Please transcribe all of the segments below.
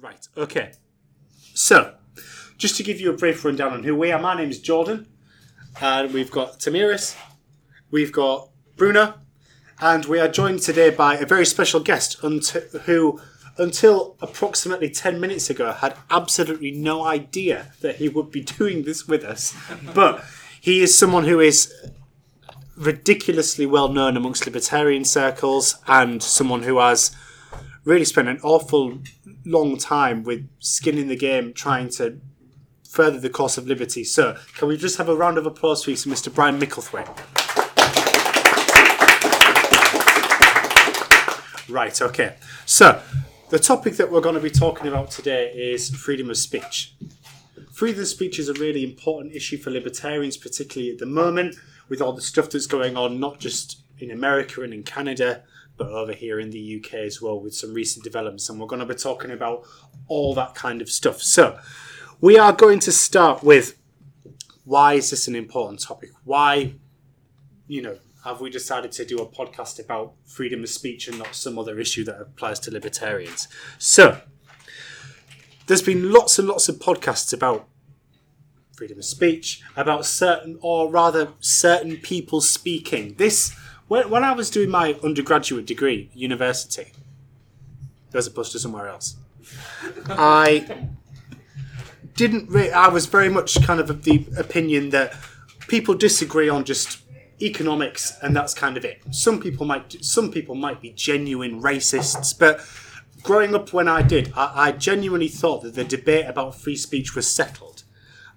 Right, okay. So, just to give you a brief rundown on who we are, my name is Jordan, and we've got Tamiris, we've got Bruno, and we are joined today by a very special guest who, until approximately 10 minutes ago, had absolutely no idea that he would be doing this with us. But he is someone who is ridiculously well known amongst libertarian circles and someone who has really spent an awful long time with skin in the game trying to further the cause of liberty. So, can we just have a round of applause for you, Mr. Brian Micklethwait? Right, okay. So, the topic that we're going to be talking about today is freedom of speech. Freedom of speech is a really important issue for libertarians, particularly at the moment, with all the stuff that's going on, not just in America and in Canada, but over here in the UK as well, with some recent developments. And we're going to be talking about all that kind of stuff. So, we are going to start with why is this an important topic? Why, you know, have we decided to do a podcast about freedom of speech and not some other issue that applies to libertarians? So, there's been lots and lots of podcasts about freedom of speech, about certain, or rather, certain people speaking. This, when, when I was doing my undergraduate degree at university, as opposed to somewhere else, I didn't. Re- I was very much kind of of the opinion that people disagree on just economics, and that's kind of it. Some people might, some people might be genuine racists, but growing up when I did, I, I genuinely thought that the debate about free speech was settled.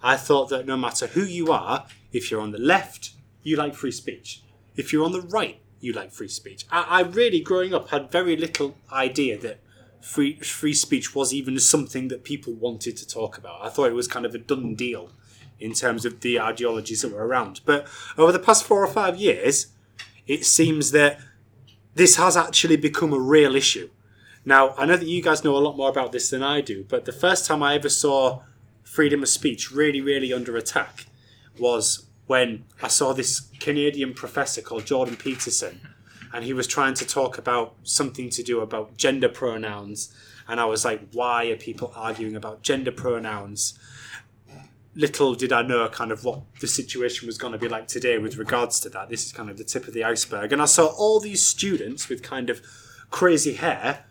I thought that no matter who you are, if you're on the left, you like free speech. If you're on the right, you like free speech. I, I really, growing up, had very little idea that free free speech was even something that people wanted to talk about. I thought it was kind of a done deal in terms of the ideologies that were around. But over the past four or five years, it seems that this has actually become a real issue. Now, I know that you guys know a lot more about this than I do, but the first time I ever saw freedom of speech really, really under attack was when I saw this Canadian professor called Jordan Peterson, and he was trying to talk about something to do about gender pronouns. And I was like, why are people arguing about gender pronouns? Little did I know kind of what the situation was going to be like today with regards to that. This is kind of the tip of the iceberg. And I saw all these students with kind of crazy hair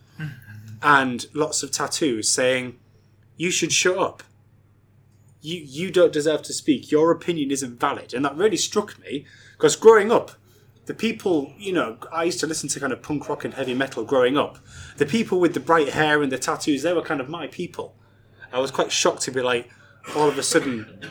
and lots of tattoos saying, you should shut up. You, you don't deserve to speak. Your opinion isn't valid. And that really struck me because growing up, the people, you know, I used to listen to kind of punk rock and heavy metal growing up. The people with the bright hair and the tattoos, they were kind of my people. I was quite shocked to be like, all of a sudden,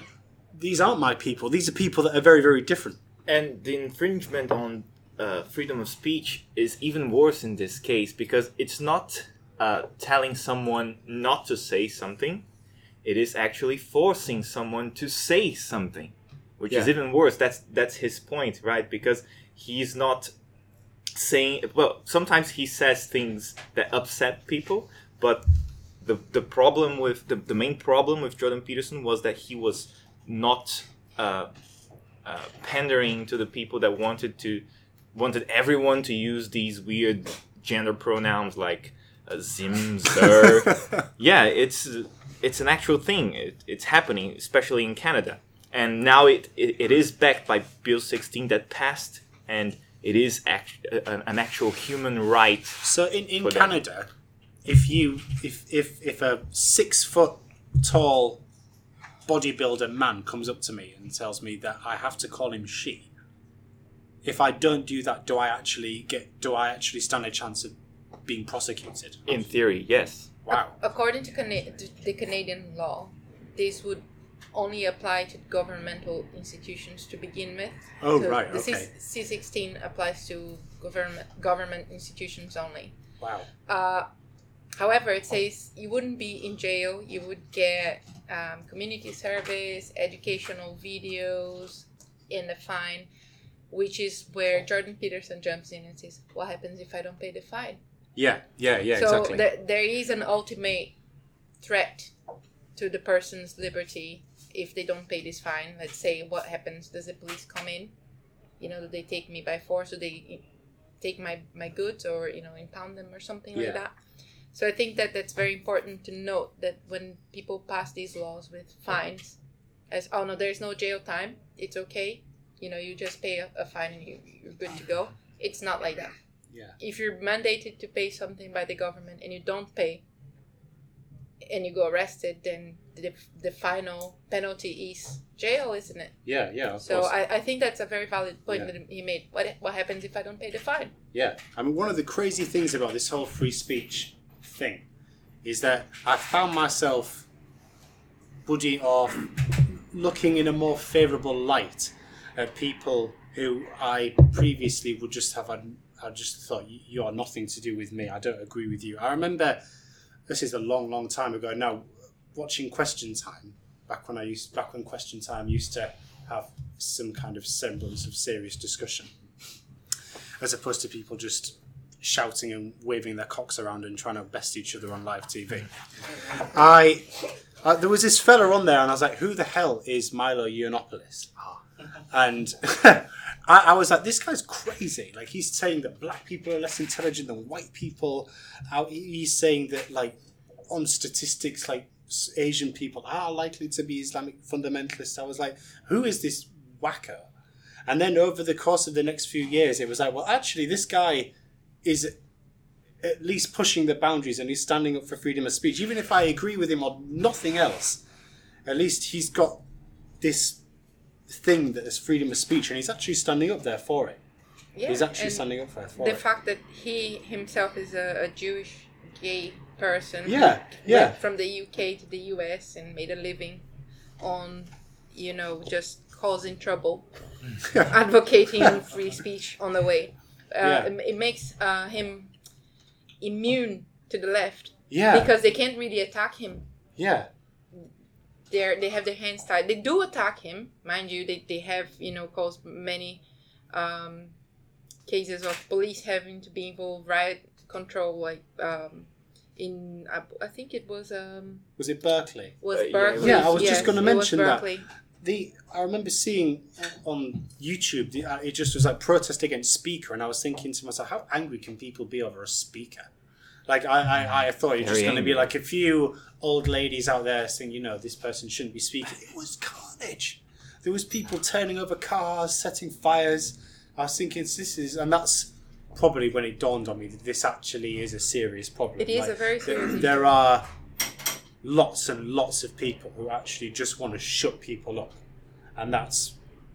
these aren't my people. These are people that are very, very different. And the infringement on uh, freedom of speech is even worse in this case because it's not uh, telling someone not to say something, it is actually forcing someone to say something, which is even worse. That's that's his point, right? Because he's not saying well. Sometimes he says things that upset people, but the the problem with the, the main problem with Jordan Peterson was that he was not uh, uh, pandering to the people that wanted to wanted everyone to use these weird gender pronouns like uh, zim zer. yeah, it's it's an actual thing. It, it's happening, especially in Canada, and now it, it, it is backed by Bill 16 that passed, and it is act, an, an actual human right. So in, in them. Canada, if you if if if a six foot tall bodybuilder man comes up to me and tells me that I have to call him she, if I don't do that, do I actually get do I actually stand a chance of being prosecuted? In theory, yes. Wow. According to, Cana- to the Canadian law, this would only apply to governmental institutions to begin with. Oh, So right, The okay. C sixteen applies to government government institutions only. Wow. Uh, however, it says you wouldn't be in jail. You would get um, community service, educational videos, and a fine, which is where Jordan Peterson jumps in and says, "What happens if I don't pay the fine?" Yeah. Yeah. Yeah. so exactly. there, there is an ultimate threat to the person's liberty if they don't pay this fine. Let's say, what happens? Does the police come in? You know, do they take me by force? Do they take my my goods or you know impound them or something Yeah. like that? So I think that that's very important to note that when people pass these laws with fines, as oh no, there's no jail time, it's okay. You know, you just pay a, a fine and you, you're good to go. It's not like that. Yeah. If you're mandated to pay something by the government and you don't pay, and you go arrested, then the, the final penalty is jail, isn't it? Yeah, yeah. So course. I, I think that's a very valid point Yeah. that he made. What what happens if I don't pay the fine? Yeah, I mean, one of the crazy things about this whole free speech thing is that I found myself buddy off looking in a more favourable light at people who I previously would just have. I, I just thought "You- are nothing to do with me. I don't agree with you. I remember this is a long, long time ago now. Watching Question Time back when I used back when Question Time used to have some kind of semblance of serious discussion as opposed to people just shouting and waving their cocks around and trying to best each other on live TV. I uh, there was this fella on there, and I was like, "Who the hell is Milo Yiannopoulos?" And I, I was like, "This guy's crazy! Like he's saying that black people are less intelligent than white people. He's saying that like on statistics, like Asian people are likely to be Islamic fundamentalists." I was like, "Who is this wacko?" And then over the course of the next few years, it was like, well, actually, this guy is at least pushing the boundaries and he's standing up for freedom of speech. Even if I agree with him on nothing else, at least he's got this thing that is freedom of speech and he's actually standing up there for it. Yeah, he's actually standing up for, for the it. fact that he himself is a, a Jewish gay person. Yeah, yeah. From the UK to the US and made a living on, you know, just causing trouble, advocating free speech on the way. Uh, Yeah. it, it makes uh, him immune to the left yeah, because they can't really attack him. yeah, They're, they have their hands tied. They do attack him, mind you. They, they have, you know, caused many um, cases of police having to be involved, riot control, like um, in, I, I think it was um, was it Berkeley? was Uh, yeah, Berkeley. Yeah, I was just gonna it was mention that. The I remember seeing on YouTube the, uh, it just was like protest against speaker, and I was thinking to myself, how angry can people be over a speaker? Like I, I, I thought you're just going to be like a few old ladies out there saying, you know, this person shouldn't be speaking. It was carnage. There was people turning over cars, setting fires. I was thinking, this is, and that's probably when it dawned on me that this actually is a serious problem. It is a very serious issue. There are lots and lots of people who actually just want to shut people up, and that's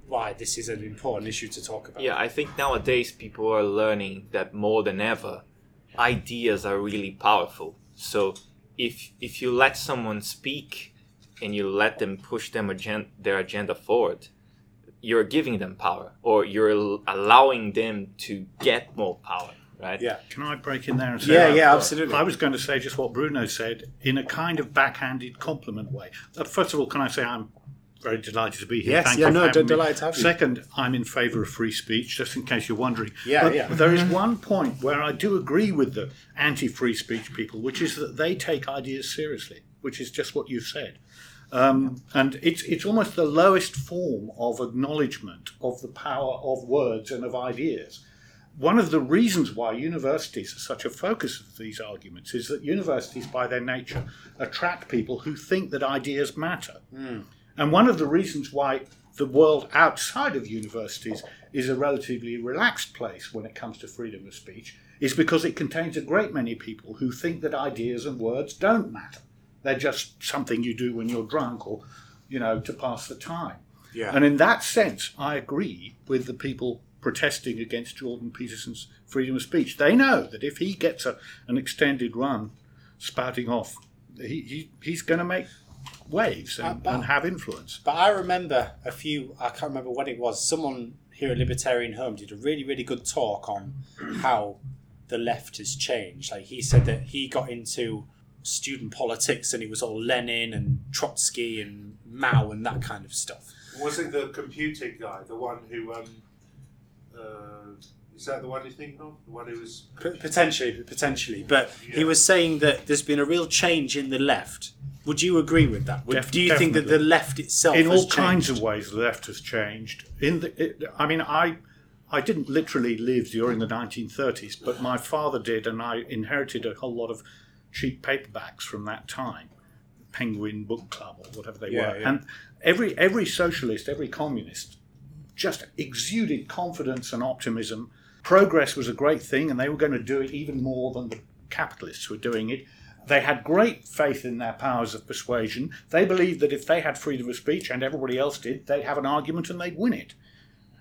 why this is an important issue to talk about. Yeah, I think nowadays people are learning that more than ever, ideas are really powerful. So if if you let someone speak and you let them push them agen- their agenda forward, you're giving them power, or you're al- allowing them to get more power, right? Yeah. Can I break in there and say? Yeah, that? yeah, absolutely. I was going to say just what Bruno said in a kind of backhanded compliment way. Uh, First of all, can I say I'm very delighted to be here. Yes, Thank yeah, you no, d- delighted to have you. Second, I'm in favour of free speech, just in case you're wondering. Yeah, but yeah. There is one point where I do agree with the anti-free speech people, which is that they take ideas seriously, which is just what you've said. Um, and it's it's almost the lowest form of acknowledgement of the power of words and of ideas. One of the reasons why universities are such a focus of these arguments is that universities, by their nature, attract people who think that ideas matter. And one of the reasons why the world outside of universities is a relatively relaxed place when it comes to freedom of speech is because it contains a great many people who think that ideas and words don't matter. They're just something you do when you're drunk or, you know, to pass the time. Yeah. And in that sense, I agree with the people protesting against Jordan Peterson's freedom of speech. They know that if he gets a, an extended run spouting off, he, he, he's going to make waves and, Uh, but- and have influence. But I remember a few, I can't remember when it was, someone here at Libertarian Home did a really, really good talk on how the left has changed. Like he said that he got into student politics and it was all Lenin and Trotsky and Mao and that kind of stuff. Was it the computing guy, the one who? Um, uh, is that the one you're thinking of? The one who was? Potentially, potentially. But he was saying that there's been a real change in the left. Would you agree with that? Would, Def- do you think that the left itself in all kinds of ways, the left has changed. In the, it, I mean, I, I didn't literally live during the 1930s, but my father did, and I inherited a whole lot of cheap paperbacks from that time, Penguin Book Club or whatever they Yeah, were, yeah. and every every socialist, every communist, just exuded confidence and optimism. Progress was a great thing, and they were going to do it even more than the capitalists were doing it. They had great faith in their powers of persuasion. They believed that if they had freedom of speech and everybody else did, they'd have an argument and they'd win it.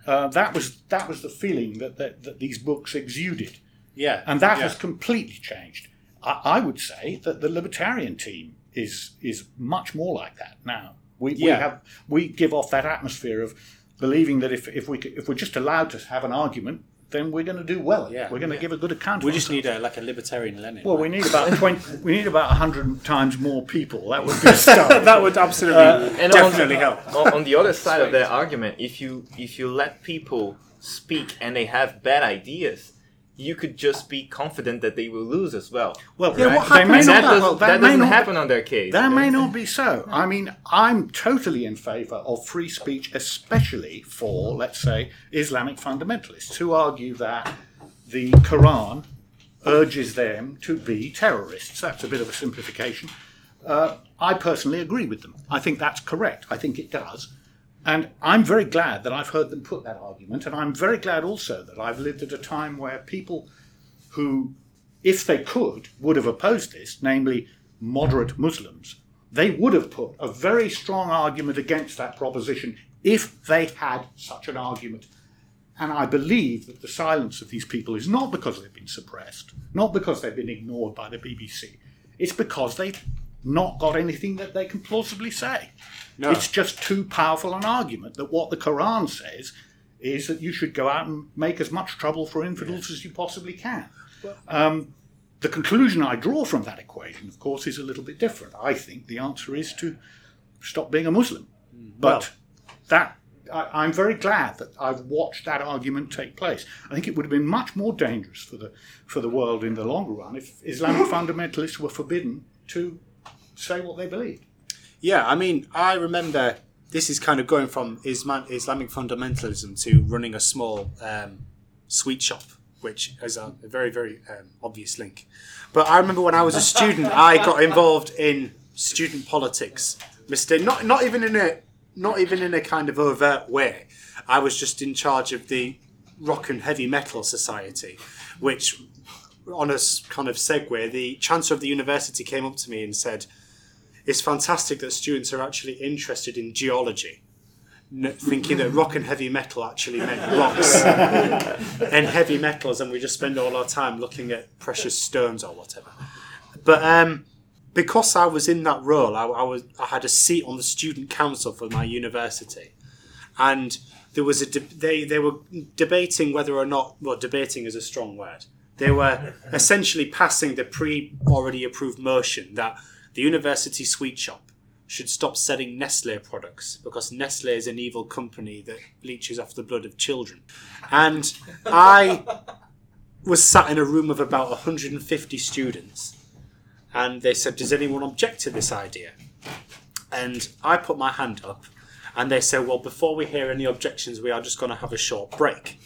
Uh, that was that was the feeling that, that, that these books exuded, Yeah, and that yeah. has completely changed. I, I would say that the libertarian team is is much more like that now. We, we have we give off that atmosphere of believing that if if we if we're just allowed to have an argument, then we're going to do well. Yeah. we're going to give a good account. We of just ourselves. need a like a libertarian Lenin. Well, we need about twenty. we need about hundred times more people. That would be a start. that would absolutely uh, And definitely on, help. On, on the other side of that argument, if you if you let people speak and they have bad ideas, you could just be confident that they will lose as well. well, Yeah, that- what happens- not. that, does, well, that, may doesn't not happen on their case. That may not be so. I mean, I'm totally in favour of free speech, especially for, let's say, Islamic fundamentalists who argue that the Quran urges them to be terrorists. That's a bit of a simplification. Uh, I personally agree with them. I think that's correct. I think it does. And I'm very glad that I've heard them put that argument. And I'm very glad also that I've lived at a time where people who, if they could, would have opposed this, namely moderate Muslims, they would have put a very strong argument against that proposition if they had such an argument. And I believe that the silence of these people is not because they've been suppressed, not because they've been ignored by the BBC. It's because they've not got anything that they can plausibly say. No. It's just too powerful an argument that what the Quran says is that you should go out and make as much trouble for infidels as you possibly can. Um, the conclusion I draw from that equation, of course, is a little bit different. I think the answer is to stop being a Muslim. But that I, I'm very glad that I've watched that argument take place. I think it would have been much more dangerous for the for the world in the longer run if Islamic fundamentalists were forbidden to say what they believed. Yeah, I mean, I remember this is kind of going from Islam- Islamic fundamentalism to running a small um, sweet shop, which is a, a very, very um, obvious link. But I remember when I was a student, I got involved in student politics. Mistake, not not even in a not even in a kind of overt way. I was just in charge of the rock and heavy metal society, which on a kind of segue, the chancellor of the university came up to me and said, it's fantastic that students are actually interested in geology, thinking that rock and heavy metal actually meant rocks and heavy metals, and we just spend all our time looking at precious stones or whatever. But um, because I was in that role, I, I was I had a seat on the student council for my university, and there was a de- they they were debating whether or not well debating is a strong word. They were essentially passing the pre already approved motion that the university sweet shop should stop selling Nestle products because Nestle is an evil company that leeches off the blood of children. And I was sat in a room of about 150 students and they said, Does anyone object to this idea? And I put my hand up and they said, Well, before we hear any objections, we are just going to have a short break.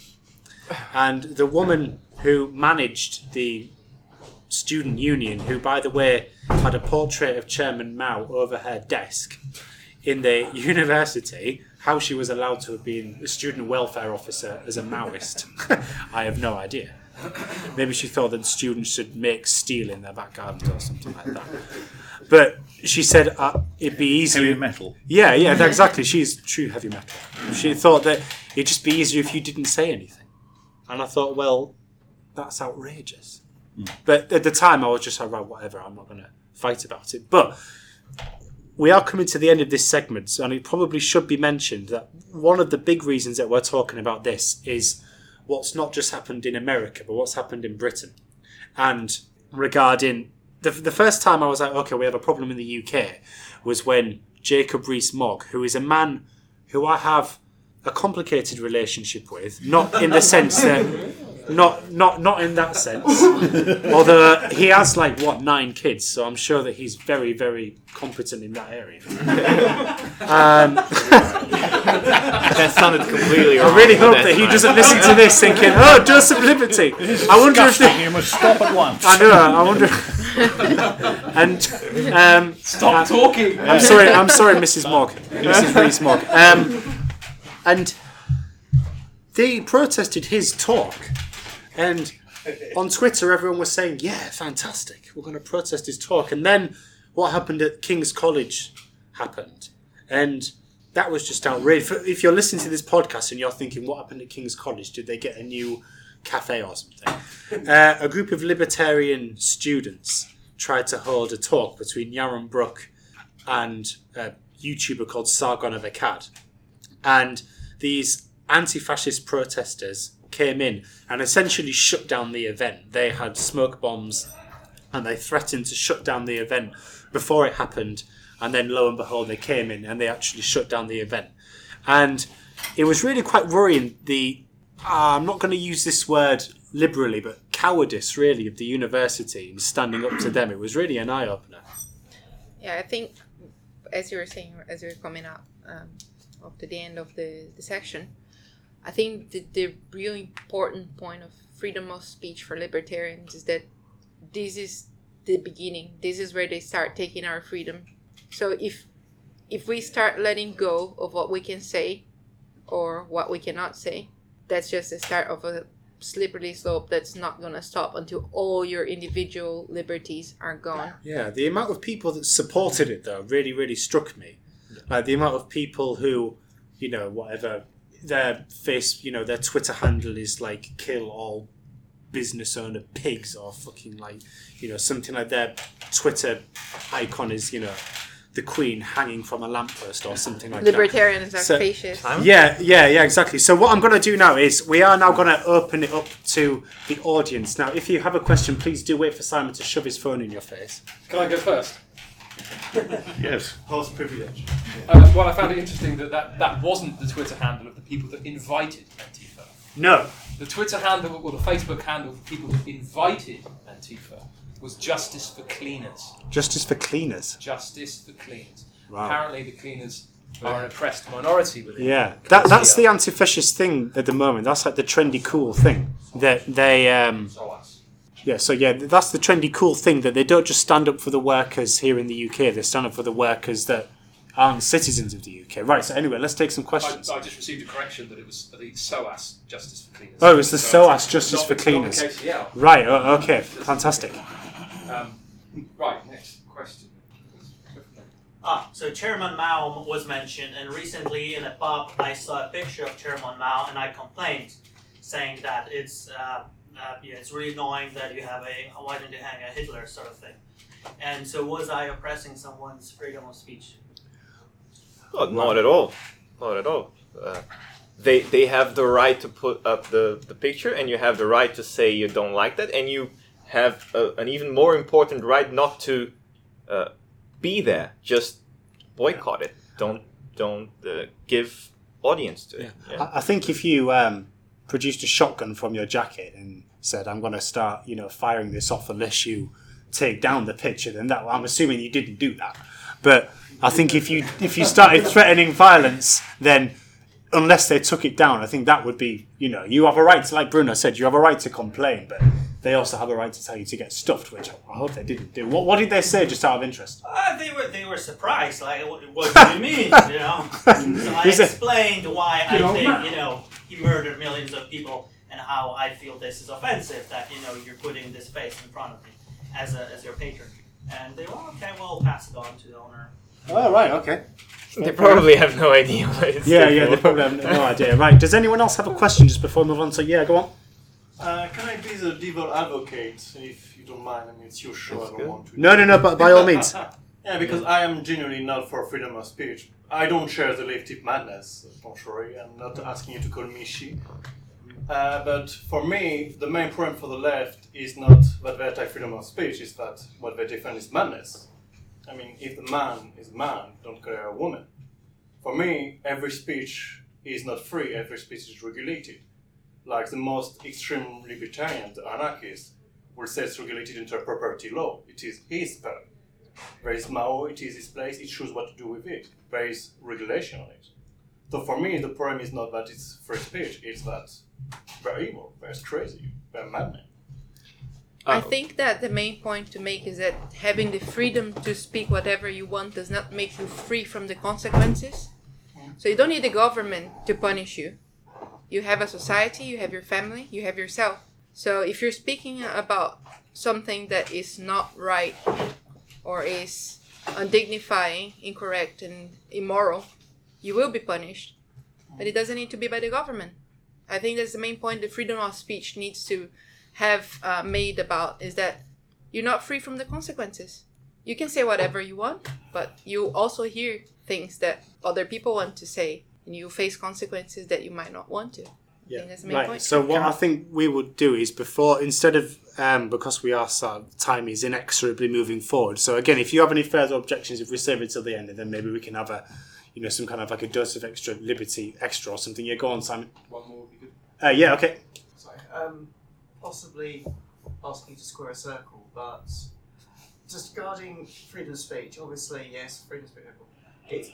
And the woman who managed the student union, who, by the way, had a portrait of Chairman Mao over her desk in the university, how she was allowed to have been a student welfare officer as a Maoist, I have no idea. Maybe she thought that students should make steel in their back gardens or something like that. But she said uh, it'd be easier. Heavy metal. Yeah, yeah, exactly. She's true heavy metal. She thought that it'd just be easier if you didn't say anything. And I thought, well, that's outrageous. But at the time, I was just like, right, whatever, I'm not going to fight about it. But we are coming to the end of this segment, and it probably should be mentioned that one of the big reasons that we're talking about this is what's not just happened in America, but what's happened in Britain. And regarding the, the first time I was like, okay, we have a problem in the UK was when Jacob Rees Mogg, who is a man who I have a complicated relationship with, not in the sense that, not not not in that sense. Although he has like what nine kids, so I'm sure that he's very very competent in that area. Um, that sounded completely wrong. I really hope that he fine. doesn't listen to this thinking, "Oh, Dose of Liberty." I wonder if Disgusting. they, You must stop at once. I know. I wonder. and um, Stop talking. I'm sorry, I'm sorry, Mrs. Mogg, Mrs. Rees Mogg. Um, and they protested his talk, and on Twitter, everyone was saying, "Yeah, fantastic, we're going to protest his talk." And then what happened at King's College happened, and that was just outrageous. If you're listening to this podcast and you're thinking, "What happened at King's College? Did they get a new cafe or something?" Uh, a group of libertarian students tried to hold a talk between Yaron Brook and a YouTuber called Sargon of Akkad. And these anti fascist protesters came in and essentially shut down the event. They had smoke bombs and they threatened to shut down the event before it happened. And then lo and behold, they came in and they actually shut down the event. And it was really quite worrying. The uh, I'm not going to use this word liberally, but cowardice really of the university in standing up to them. It was really an eye opener. Yeah, I think as you were saying, as you were coming up um, to the end of the, the section, I think the, the really important point of freedom of speech for libertarians is that this is the beginning. This is where they start taking our freedom. So if if we start letting go of what we can say or what we cannot say, that's just the start of a slippery slope that's not going to stop until all your individual liberties are gone. Yeah, the amount of people that supported it though really, really struck me. Like the amount of people who, you know, whatever their face, you know, their Twitter handle is like "kill all business owner pigs" or fucking like, you know, something like their Twitter icon is, you know, the Queen hanging from a lamppost or something like that. Libertarians are So- fascist. Yeah, yeah, yeah, exactly. So what I'm going to do now is we are now going to open it up to the audience. Now, if you have a question, please do wait for Simon to shove his phone in your face. Can I go first? Yes. Host privilege. Uh, well, I found it interesting that, that that wasn't the Twitter handle of the people that invited Antifa. No. The Twitter handle, or the Facebook handle for people that invited Antifa was Justice for Cleaners. Justice for cleaners. Justice for Cleaners. Wow. Apparently, the cleaners are an oppressed minority within. Yeah, that, that's the Yeah. anti-fascist thing at the moment. That's like the trendy cool thing that they. Um, So us. Yeah, so yeah, that's the trendy cool thing that they don't just stand up for the workers here in the UK. They stand up for the workers that aren't citizens of the UK. Right. So anyway, let's take some questions. I just received a correction that it was the SOAS Justice for Cleaners. Oh, it was the So SOAS Justice for Cleaners. KCL. Right. Oh, okay. Fantastic. Um, right, next question. Ah, so Chairman Mao was mentioned, and recently in a pub I saw a picture of Chairman Mao, and I complained, saying that it's uh, uh, yeah, it's really annoying that you have a why didn't you hang a Hitler sort of thing. And so was I oppressing someone's freedom of speech? Oh, not at all. Not at all. Uh, they they have the right to put up the, the picture, and you have the right to say you don't like that, and you have a, an even more important right not to uh, be there. Just boycott it. Don't don't uh, give audience to it. Yeah. I, I think if you um, produced a shotgun from your jacket and said, "I'm going to start, you know, firing this off unless you take down the picture," then that I'm assuming you didn't do that. But I think if you if you started threatening violence, then unless they took it down, I think that would be, you know, you have a right to, like Bruno said, you have a right to complain, but they also have a right to tell you to get stuffed, which I hope they didn't do. What, what did they say, just out of interest? Uh, they were they were surprised. Like, what, what do you mean? You know. So I explained why I think you know he murdered millions of people, and how I feel this is offensive. That you know you're putting this face in front of me as a as your patron. And they were okay. Well, pass it on to the owner. Oh, right, okay. They probably have no idea what it's Yeah, yeah, they probably have no idea. Right, does anyone else have a question just before we move on? So, yeah, go on. Uh, can I be the devil advocate, if you don't mind? I mean, it's your show. That's I don't good. want to. No, no, no, but by all means. yeah, because I am genuinely not for freedom of speech. I don't share the left madness, contrary. I'm not asking you to call me she. Uh, but for me, the main problem for the left is not that they attack freedom of speech, it's that what they defend is madness. I mean, if the man is man, don't her a woman. For me, every speech is not free, every speech is regulated. Like the most extreme libertarian, the anarchist, will say it's regulated into a property law. It is his spell. There is Mao, it is his place, it chooses what to do with it. There is regulation on it. So for me, the problem is not that it's free speech, it's that they're evil, they're crazy, they're madmen. I Oh. think that the main point to make is that having the freedom to speak whatever you want does not make you free from the consequences. So you don't need the government to punish you. You have a society, you have your family, you have yourself. So if you're speaking about something that is not right or is undignifying, incorrect, and immoral, you will be punished. But it doesn't need to be by the government. I think that's the main point the freedom of speech needs to have uh, made about is that you're not free from the consequences. You can say whatever you want, but you also hear things that other people want to say, and you face consequences that you might not want to. I think that's the main Right. point. So what I think we would do is before instead of um, because we are sort of time is inexorably moving forward. So again, if you have any further objections, if we save it till the end, and then maybe we can have a you know some kind of like a dose of extra liberty extra or something. Yeah, go on, Simon. One more would be good. Uh, yeah. Okay. Sorry. Um, possibly asking you to square a circle, but just regarding freedom of speech, obviously, yes, freedom of speech. It,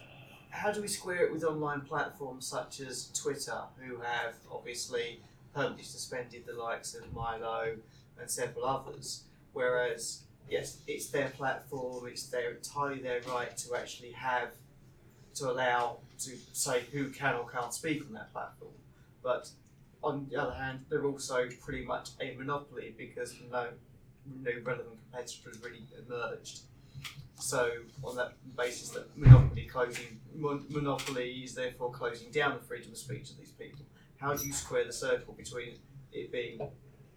how do we square it with online platforms such as Twitter, who have obviously permanently suspended the likes of Milo and several others? Whereas, yes, it's their platform, it's their entirely their right to actually have to allow to say who can or can't speak on that platform. But on the other hand, they're also pretty much a monopoly because no, no relevant competitors really emerged. So, on that basis, that monopoly closing, mon- monopoly is therefore closing down the freedom of speech of these people. How do you square the circle between it being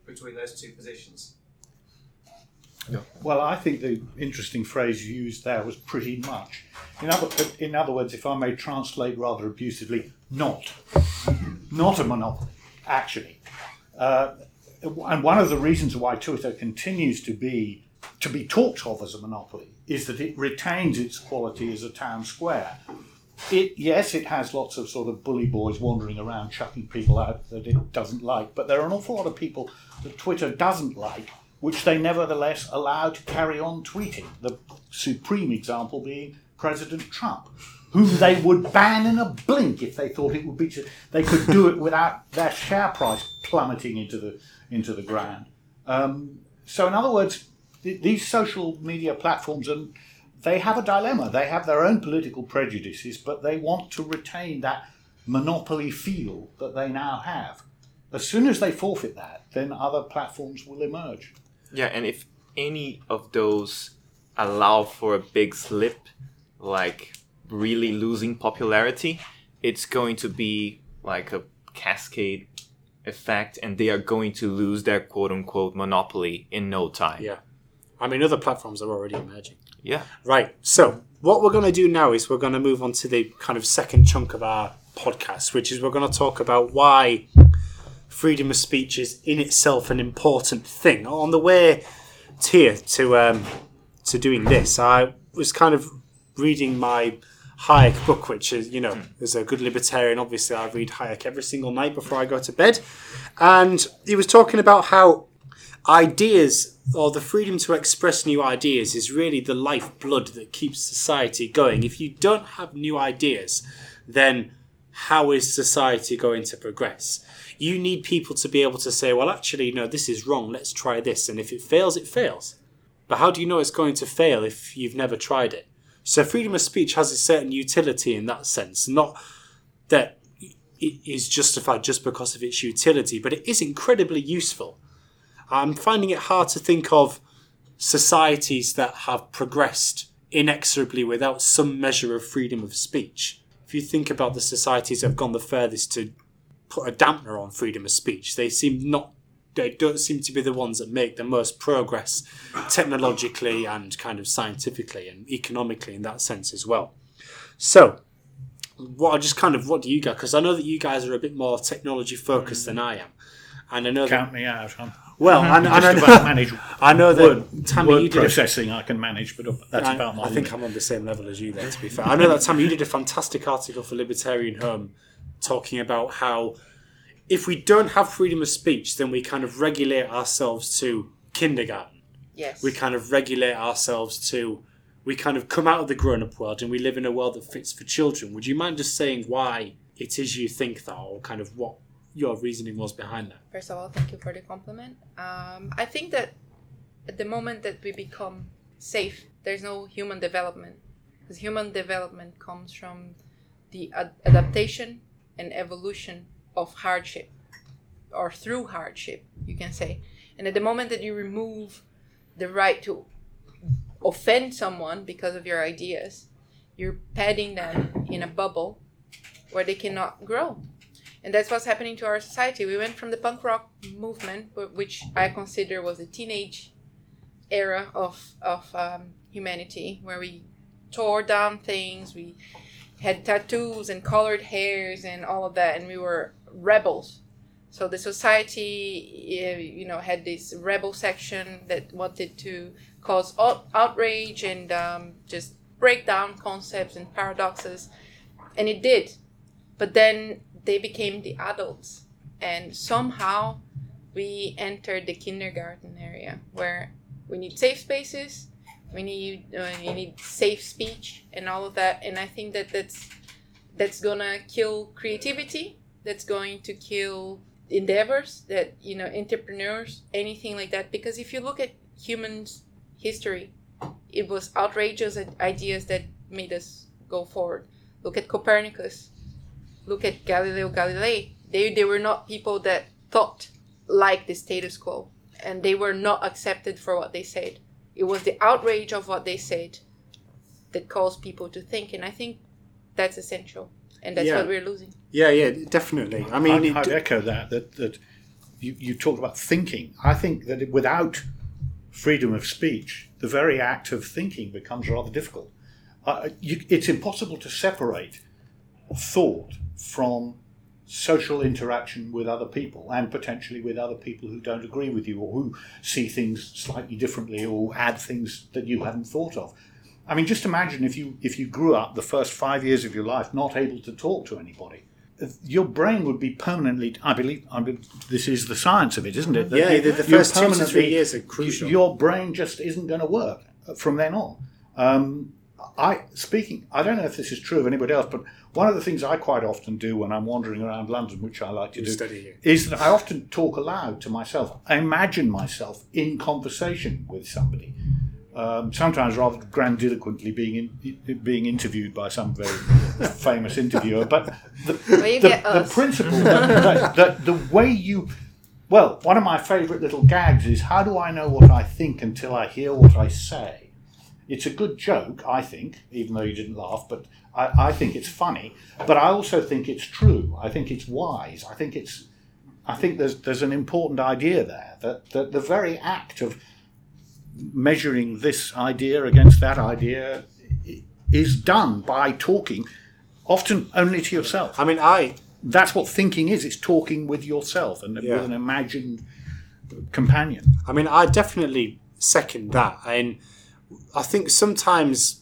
between those two positions? Well, I think the interesting phrase you used there was pretty much. In other, in other words, if I may translate rather abusively, not. Not a monopoly, actually. Uh, and one of the reasons why Twitter continues to be to be talked of as a monopoly is that it retains its quality as a town square. It yes, it has lots of sort of bully boys wandering around chucking people out that it doesn't like, but there are an awful lot of people that Twitter doesn't like, which they nevertheless allow to carry on tweeting. The supreme example being President Trump, whom they would ban in a blink if they thought it would be. They could do it without their share price plummeting into the into the ground. Um, so, in other words, th- these social media platforms and they have a dilemma. They have their own political prejudices, but they want to retain that monopoly feel that they now have. As soon as they forfeit that, then other platforms will emerge. Yeah, and if any of those allow for a big slip, like really losing popularity, it's going to be like a cascade effect, and they are going to lose their quote unquote monopoly in no time. Yeah. I mean, other platforms are already emerging. Yeah. Right. So, what we're going to do now is we're going to move on to the kind of second chunk of our podcast, which is we're going to talk about why freedom of speech is in itself an important thing. On the way here to um, to doing this, I was kind of reading my Hayek book, which is, you know, hmm. as a good libertarian, obviously I read Hayek every single night before I go to bed. And he was talking about how ideas or the freedom to express new ideas is really the lifeblood that keeps society going. If you don't have new ideas, then how is society going to progress? You need people to be able to say, well, actually, no, this is wrong, let's try this. And if it fails, it fails. But how do you know it's going to fail if you've never tried it? So freedom of speech has a certain utility in that sense, not that it is justified just because of its utility, but it is incredibly useful. I'm finding it hard to think of societies that have progressed inexorably without some measure of freedom of speech. If you think about the societies that have gone the furthest to put a dampener on freedom of speech, they seem not they don't seem to be the ones that make the most progress technologically and kind of scientifically and economically in that sense as well. So, what I just kind of what do you guys? Because I know that you guys are a bit more technology focused than I am, and I know that Count me out. I'm well, and, and I know, manage I know that word, Tammy, word you did processing. I can manage, but that's I, about my I think limit. I'm on the same level as you there, to be fair. I know that, Tammy, you did a fantastic article for Libertarian Home talking about how if we don't have freedom of speech, then we kind of regulate ourselves to kindergarten. Yes. We kind of regulate ourselves to, we kind of come out of the grown up world and we live in a world that fits for children. Would you mind just saying why it is you think that, or kind of what your reasoning was behind that? First of all, thank you for the compliment. Um, I think that at the moment that we become safe, there's no human development. Because human development comes from the ad- adaptation and evolution of hardship, or through hardship, you can say. And at the moment that you remove the right to offend someone because of your ideas, you're padding them in a bubble where they cannot grow. And that's what's happening to our society. We went from the punk rock movement, which I consider was a teenage era of, of um, humanity, where we tore down things, we had tattoos and colored hairs and all of that, and we were rebels. So the society, eh, you know, had this rebel section that wanted to cause out- outrage and um, just break down concepts and paradoxes, and it did. But then they became the adults, and somehow we entered the kindergarten area where we need safe spaces, we need uh, you need safe speech and all of that, and I think that that's that's gonna kill creativity. That's going to kill endeavors that you know entrepreneurs anything like that. Because if you look at humans history it was outrageous ideas that made us go forward. Look at copernicus. Look at galileo galilei. They, they were not people that thought like the status quo and they were not accepted for what they said. It was the outrage of what they said that caused people to think and i think that's essential and that's Yeah. what we're losing Yeah, yeah, definitely. I mean, I'd, I'd d- echo that. That that you, you talked about thinking. I think that it- without freedom of speech, the very act of thinking becomes rather difficult. Uh, you, it's impossible to separate thought from social interaction with other people and potentially with other people who don't agree with you or who see things slightly differently or add things that you hadn't thought of. I mean, just imagine if you if you grew up the first five years of your life not able to talk to anybody your brain would be permanently. I believe. I this is the science of it, isn't it? That Yeah, you- the- the first two to three years are crucial. Your brain just isn't going to work from then on. Um, I speaking. I don't know if this is true of anybody else, but one of the things I quite often do when I'm wandering around London, which I like to You do, study is that I often talk aloud to myself. I imagine myself in conversation with somebody. Um, sometimes rather grandiloquently being in, being interviewed by some very famous interviewer, but the, Well, the, get the us. principle, that, that the way you, well, one of my favourite little gags is how do I know what I think until I hear what I say? It's a good joke, I think, even though you didn't laugh, but I, I think it's funny. But I also think it's true. I think it's wise. I think it's, I think there's there's an important idea there that, that the very act of measuring this idea against that idea is done by talking, often only to yourself. I mean, I That's what thinking is. It's talking with yourself and Yeah. with an imagined companion. I mean, I definitely second that. And I think sometimes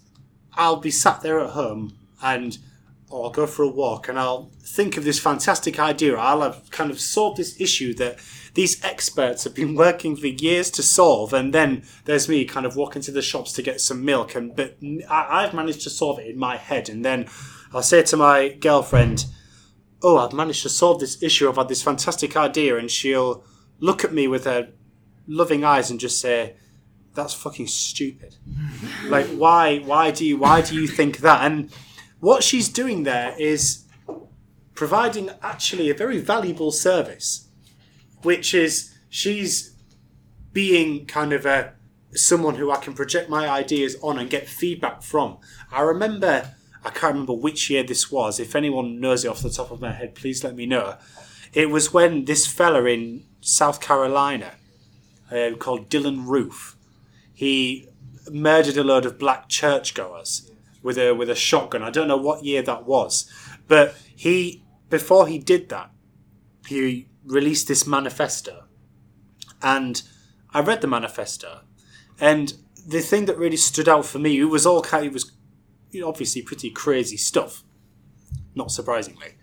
I'll be sat there at home and or I'll go for a walk and I'll think of this fantastic idea. I'll have kind of solved this issue that these experts have been working for years to solve. And then there's me kind of walking to the shops to get some milk. And but I, I've managed to solve it in my head. And then I'll say to my girlfriend, "Oh, I've managed to solve this issue. I've had this fantastic idea," and she'll look at me with her loving eyes and just say, "That's fucking stupid." like, why? Why do you? Why do you think that? And what she's doing there is providing actually a very valuable service, which is she's being kind of a someone who I can project my ideas on and get feedback from. I remember, I can't remember which year this was. If anyone knows it off the top of my head, please let me know. It was when this fella in South Carolina uh, called Dylann Roof, he murdered a load of black churchgoers with a with a shotgun. I don't know what year that was, but he before he did that, he released this manifesto, and I read the manifesto, and the thing that really stood out for me, was all kind, it was obviously pretty crazy stuff, not surprisingly,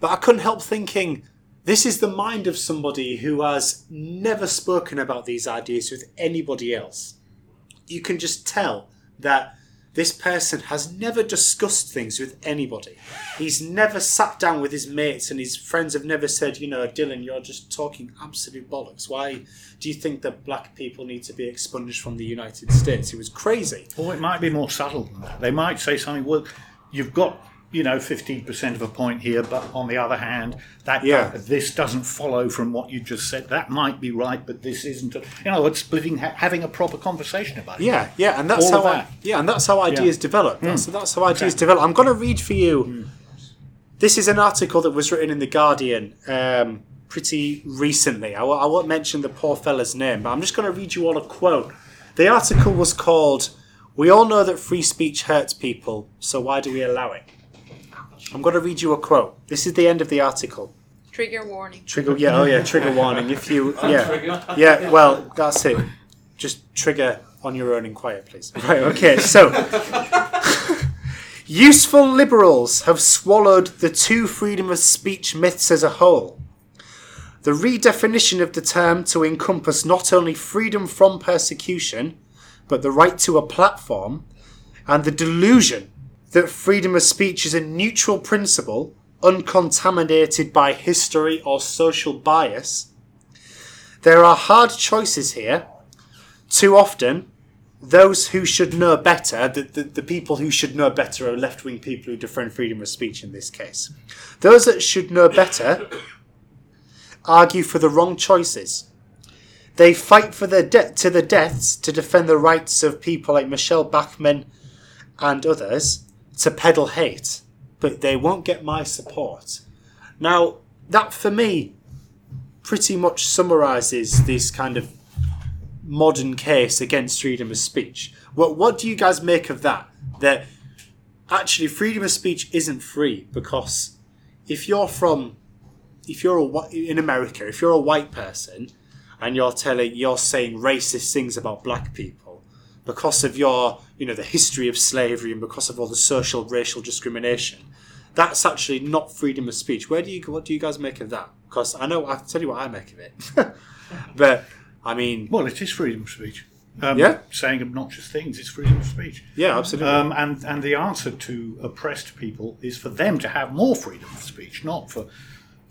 but I couldn't help thinking. This is the mind of somebody who has never spoken about these ideas with anybody else. You can just tell that this person has never discussed things with anybody. He's never sat down with his mates, and his friends have never said, you know, Dylann, you're just talking absolute bollocks. Why do you think that black people need to be expunged from the United States? It was crazy. Or it might be more subtle than that. They might say something, well, you've got, you know, 15% of a point here, but on the other hand, that Yeah. this doesn't follow from what you just said. That might be right, but this isn't. A, you know, it's splitting, ha- having a proper conversation about it. Yeah, yeah, and that's All how I, that. yeah, and that's how ideas develop. That's, that's how ideas develop. I'm going to read for you. This is an article that was written in the Guardian um, pretty recently. I, won't- won't mention the poor fella's name, but I'm just going to read you all a quote. The article was called "We all know that free speech hurts people, so why do we allow it?" I'm going to read you a quote. This is the end of the article. Trigger warning. Trigger, yeah, oh yeah, trigger warning. If you, yeah, yeah, well, that's it. Just trigger on your own in quiet, please. Right, okay, so. Useful liberals have swallowed the two freedom of speech myths as a whole. The redefinition of the term to encompass not only freedom from persecution, but the right to a platform, and the delusion that freedom of speech is a neutral principle uncontaminated by history or social bias. There are hard choices here. Too often, those who should know better, the, the, the people who should know better are left wing people who defend freedom of speech in this case. Those that should know better argue for the wrong choices. They fight for their de- to the deaths to defend the rights of people like Michele Bachmann and others to peddle hate, but they won't get my support. Now, that for me pretty much summarizes this kind of modern case against freedom of speech. What what do you guys make of that? That actually freedom of speech isn't free because if you're from if you're a in America, if you're a white person and you're telling you're saying racist things about black people because of your you know the history of slavery and because of all the social racial discrimination, that's actually not freedom of speech. Where do you what do you guys make of that? Because I know I tell you what I make of it, but I mean Well, it is freedom of speech. Um, Yeah. Saying obnoxious things is freedom of speech. yeah, absolutely. Um, and, and the answer to oppressed people is for them to have more freedom of speech, not for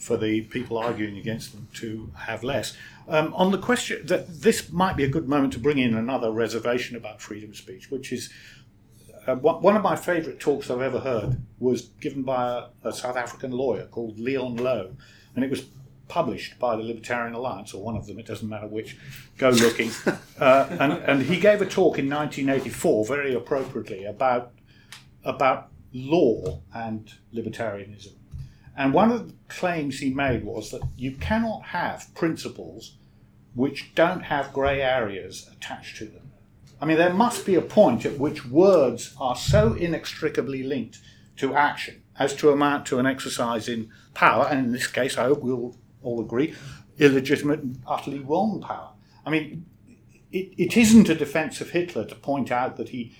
for the people arguing against them to have less. Um, on the question that this might be a good moment to bring in another reservation about freedom of speech, which is uh, one of my favourite talks I've ever heard was given by a, a South African lawyer called Leon Louw, and it was published by the Libertarian Alliance, or one of them, it doesn't matter which, go looking. uh, and, and he gave a talk in 1984, very appropriately, about, about law and libertarianism. And one of the claims he made was that you cannot have principles which don't have grey areas attached to them. I mean, there must be a point at which words are so inextricably linked to action as to amount to an exercise in power, and in this case, I hope we'll all agree, illegitimate and utterly wrong power. I mean, it, it isn't a defense of Hitler to point out that he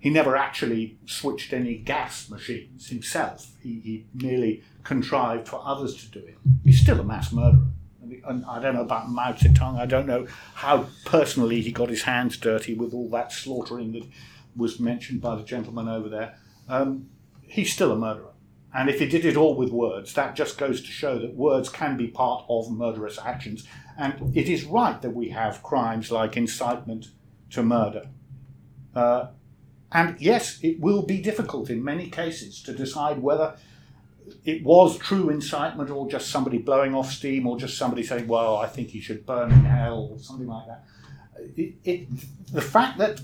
he never actually switched any gas machines himself. He, he merely contrived for others to do it. He's still a mass murderer. And- I don't know about Mao Zedong. I don't know how personally he got his hands dirty with all that slaughtering that was mentioned by the gentleman over there. Um, he's still a murderer. And if he did it all with words, that just goes to show that words can be part of murderous actions. And it is right that we have crimes like incitement to murder. Uh, and yes, it will be difficult in many cases to decide whether it was true incitement or just somebody blowing off steam or just somebody saying, well, I think he should burn in hell or something like that. It, it, the fact that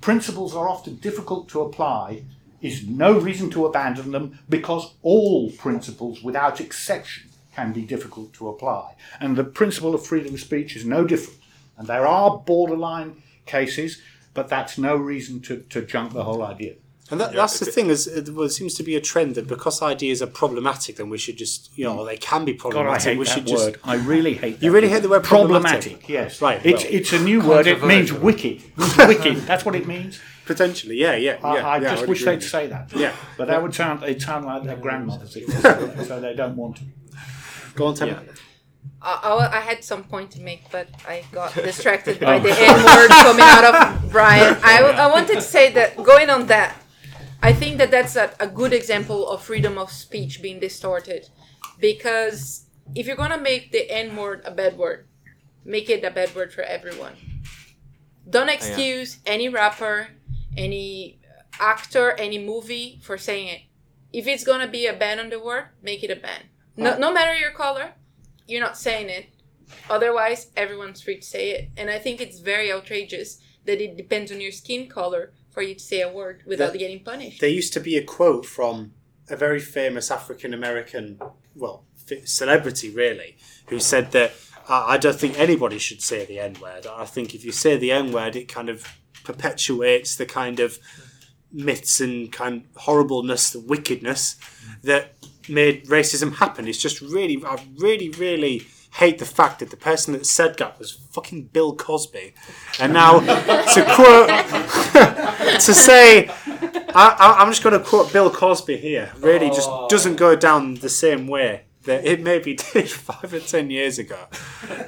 principles are often difficult to apply is no reason to abandon them because all principles, without exception, can be difficult to apply. And the principle of freedom of speech is no different. And there are borderline cases, but that's no reason to, to junk the whole idea. And that, that's the thing is, it, well, it seems to be a trend that because ideas are problematic, then we should just, you know, they can be God, I problematic. hate we that should word. just. I really hate that You really word. hate the word problematic? Yes. Right, It's, well- it's a new word. It means Controversial. wicked. Wicked. That's what it means. Potentially, yeah, yeah, I, yeah. I yeah, just would wish they'd say that. Yeah. But that would sound, it sound like their grandmothers, if they say that, so they don't want to. Go on, Tim. I, I, I had some point to make, but I got distracted by oh. the N word coming out of Brian. I, I wanted to say that going on that, I think that that's a, a good example of freedom of speech being distorted. Because if you're going to make the N word a bad word, make it a bad word for everyone. Don't excuse any rapper, any actor, any movie for saying it. If it's going to be a ban on the word, make it a ban. No, no matter your color, you're not saying it. Otherwise, everyone's free to say it. And I think it's very outrageous that it depends on your skin color for you to say a word without That- getting punished. There used to be a quote from a very famous African American, well, f- celebrity really, who said that I I don't think anybody should say the N word. I think if you say the N word, it kind of perpetuates the kind of myths and kind of horribleness, the wickedness that made racism happen. It's just really, I really, really hate the fact that the person that said that was fucking Bill Cosby. And now to quote, to say, I, I, I'm just going to quote Bill Cosby here, really just doesn't go down the same way that it maybe did five or ten years ago.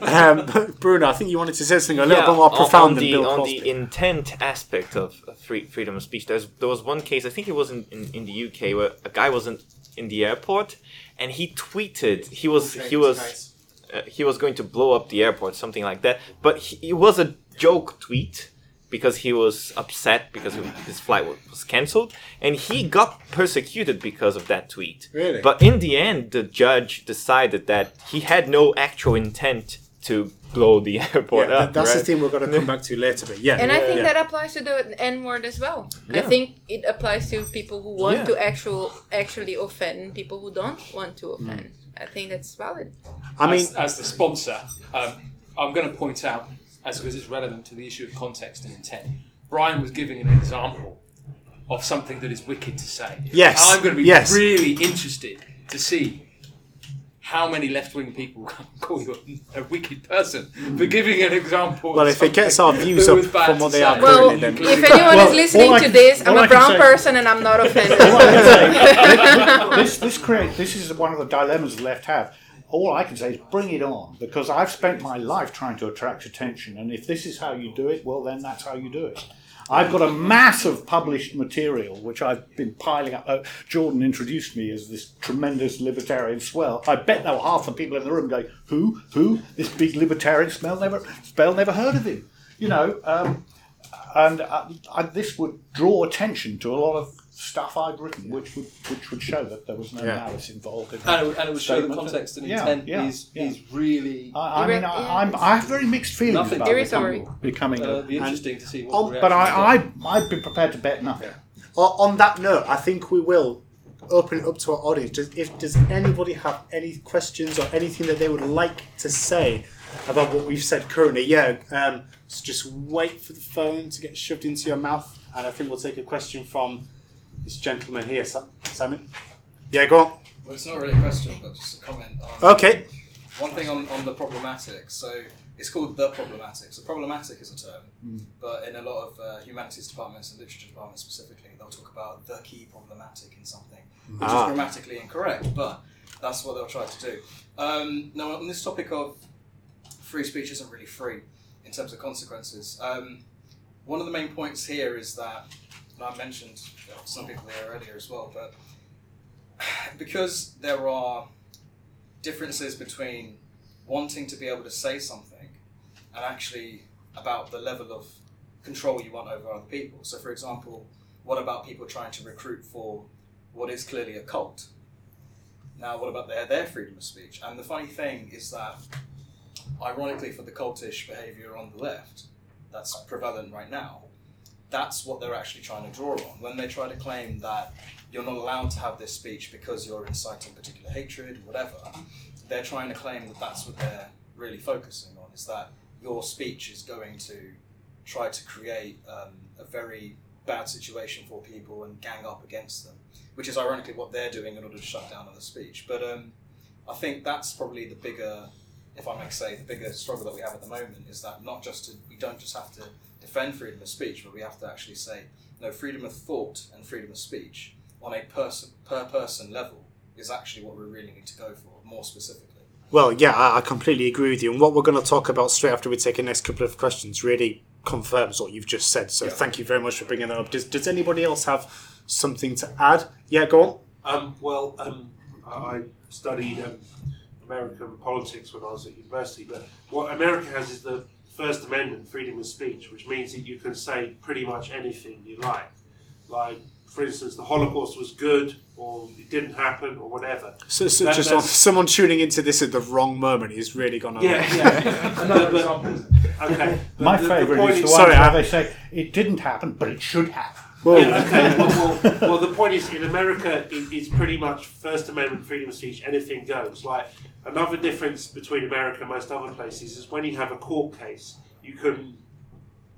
Um, but Bruno, I think you wanted to say something a little Yeah, bit more profound on than the, Bill on Cosby. the intent aspect of of free, freedom of speech. There's, there was one case, I think it was in, in, in the UK, where a guy wasn't in the airport and he tweeted he was he was uh, he was going to blow up the airport, something like that. But he, it was a joke tweet because he was upset because his flight was cancelled, and he got persecuted because of that tweet. Really? But in the end, the judge decided that he had no actual intent to blow the airport Yeah, up. that- that's the thing we're going to come back to later. But yeah, And I think yeah. that applies to the N word as well. I think it applies to people who want Yeah. to actual actually offend people who don't want to offend. I think that's valid. I mean, as, as the sponsor, um, I'm going to point out, as because it's relevant to the issue of context and intent. Brian was giving an example of something that is wicked to say. Yes, I'm going to be yes. really interested to see how many left-wing people call you a, a wicked person for giving an example. of Well, if it gets our something views that up bad from what they say. are Well, currently, then- if anyone Well, is listening all to can- this, I'm all I a can brown say- person and I'm not offended. All I can say, this this create this is one of the dilemmas the left have. All I can say is bring it on because I've spent my life trying to attract attention, and if this is how you do it, well, then that's how you do it. I've got a mass of published material which I've been piling up. Uh, Jordan introduced me as this tremendous libertarian swell. I bet there were half the people in the room going, "Who? Who? This big libertarian smell never spell never heard of him." You know, um, and uh, I, this would draw attention to a lot of stuff I'd written, which would which would show that there was no Yeah. malice involved. In And it, would- and it would show the context and intent yeah, is yeah. is really. I, I mean, I, yeah. I'm, I have very mixed feelings Nothing. about There is becoming, sorry. becoming Uh, a, it'd be interesting to see what. Oh, but I, is. I I'd be prepared to bet nothing. O- on that note, I think we will open it up to our audience. Does, if does anybody have any questions or anything that they would like to say about what we've said currently? Yeah, um, so just wait for the phone to get shoved into your mouth, and I think we'll take a question from this gentleman here, Simon. Yeah, go on. Well, it's not really a question, but just a comment on Okay. one thing on, on the problematic. So it's called the problematic. So problematic is a term, but in a lot of uh, humanities departments and literature departments specifically, they'll talk about the key problematic in something, which Ah. is grammatically incorrect, but that's what they'll try to do. Um, now, on this topic of free speech isn't really free in terms of consequences. Um, one of the main points here is that, and I mentioned some people there earlier as well, but because there are differences between wanting to be able to say something and actually about the level of control you want over other people. So, for example, what about people trying to recruit for what is clearly a cult? Now, what about their, their freedom of speech? And the funny thing is that, ironically, for the cultish behavior on the left, that's prevalent right now, that's what they're actually trying to draw on. When they try to claim that you're not allowed to have this speech because you're inciting particular hatred whatever, they're trying to claim that that's what they're really focusing on, is that your speech is going to try to create um, a very bad situation for people and gang up against them, which is ironically what they're doing in order to shut down other speech. But um, I think that's probably the bigger, if I may say, the bigger struggle that we have at the moment is that not just to, we don't just have to defend freedom of speech, but we have to actually say, no, freedom of thought and freedom of speech on a person per person level is actually what we really need to go for, more specifically. Well, yeah, I, I completely agree with you. And what we're going to talk about straight after we take the next couple of questions really confirms what you've just said. So thank you very much for bringing that up. Does, does anybody else have something to add? Yeah, go on. Um, well, um, I studied um, American politics when I was at university, but what America has is the First Amendment, freedom of speech, which means that you can say pretty much anything you like. Like, for instance, the Holocaust was good, or it didn't happen, or whatever. So, so That- just that's- someone tuning into this at the wrong moment is really going to. Yeah, yeah. Another But- example. Okay. but My the- the favourite point is the one Sorry, where I- they say it didn't happen, but it should have. Whoa. Yeah, okay. well, well, well, the point is, in America, it, it's pretty much First Amendment freedom of speech. Anything goes. Like another difference between America and most other places is when you have a court case, you can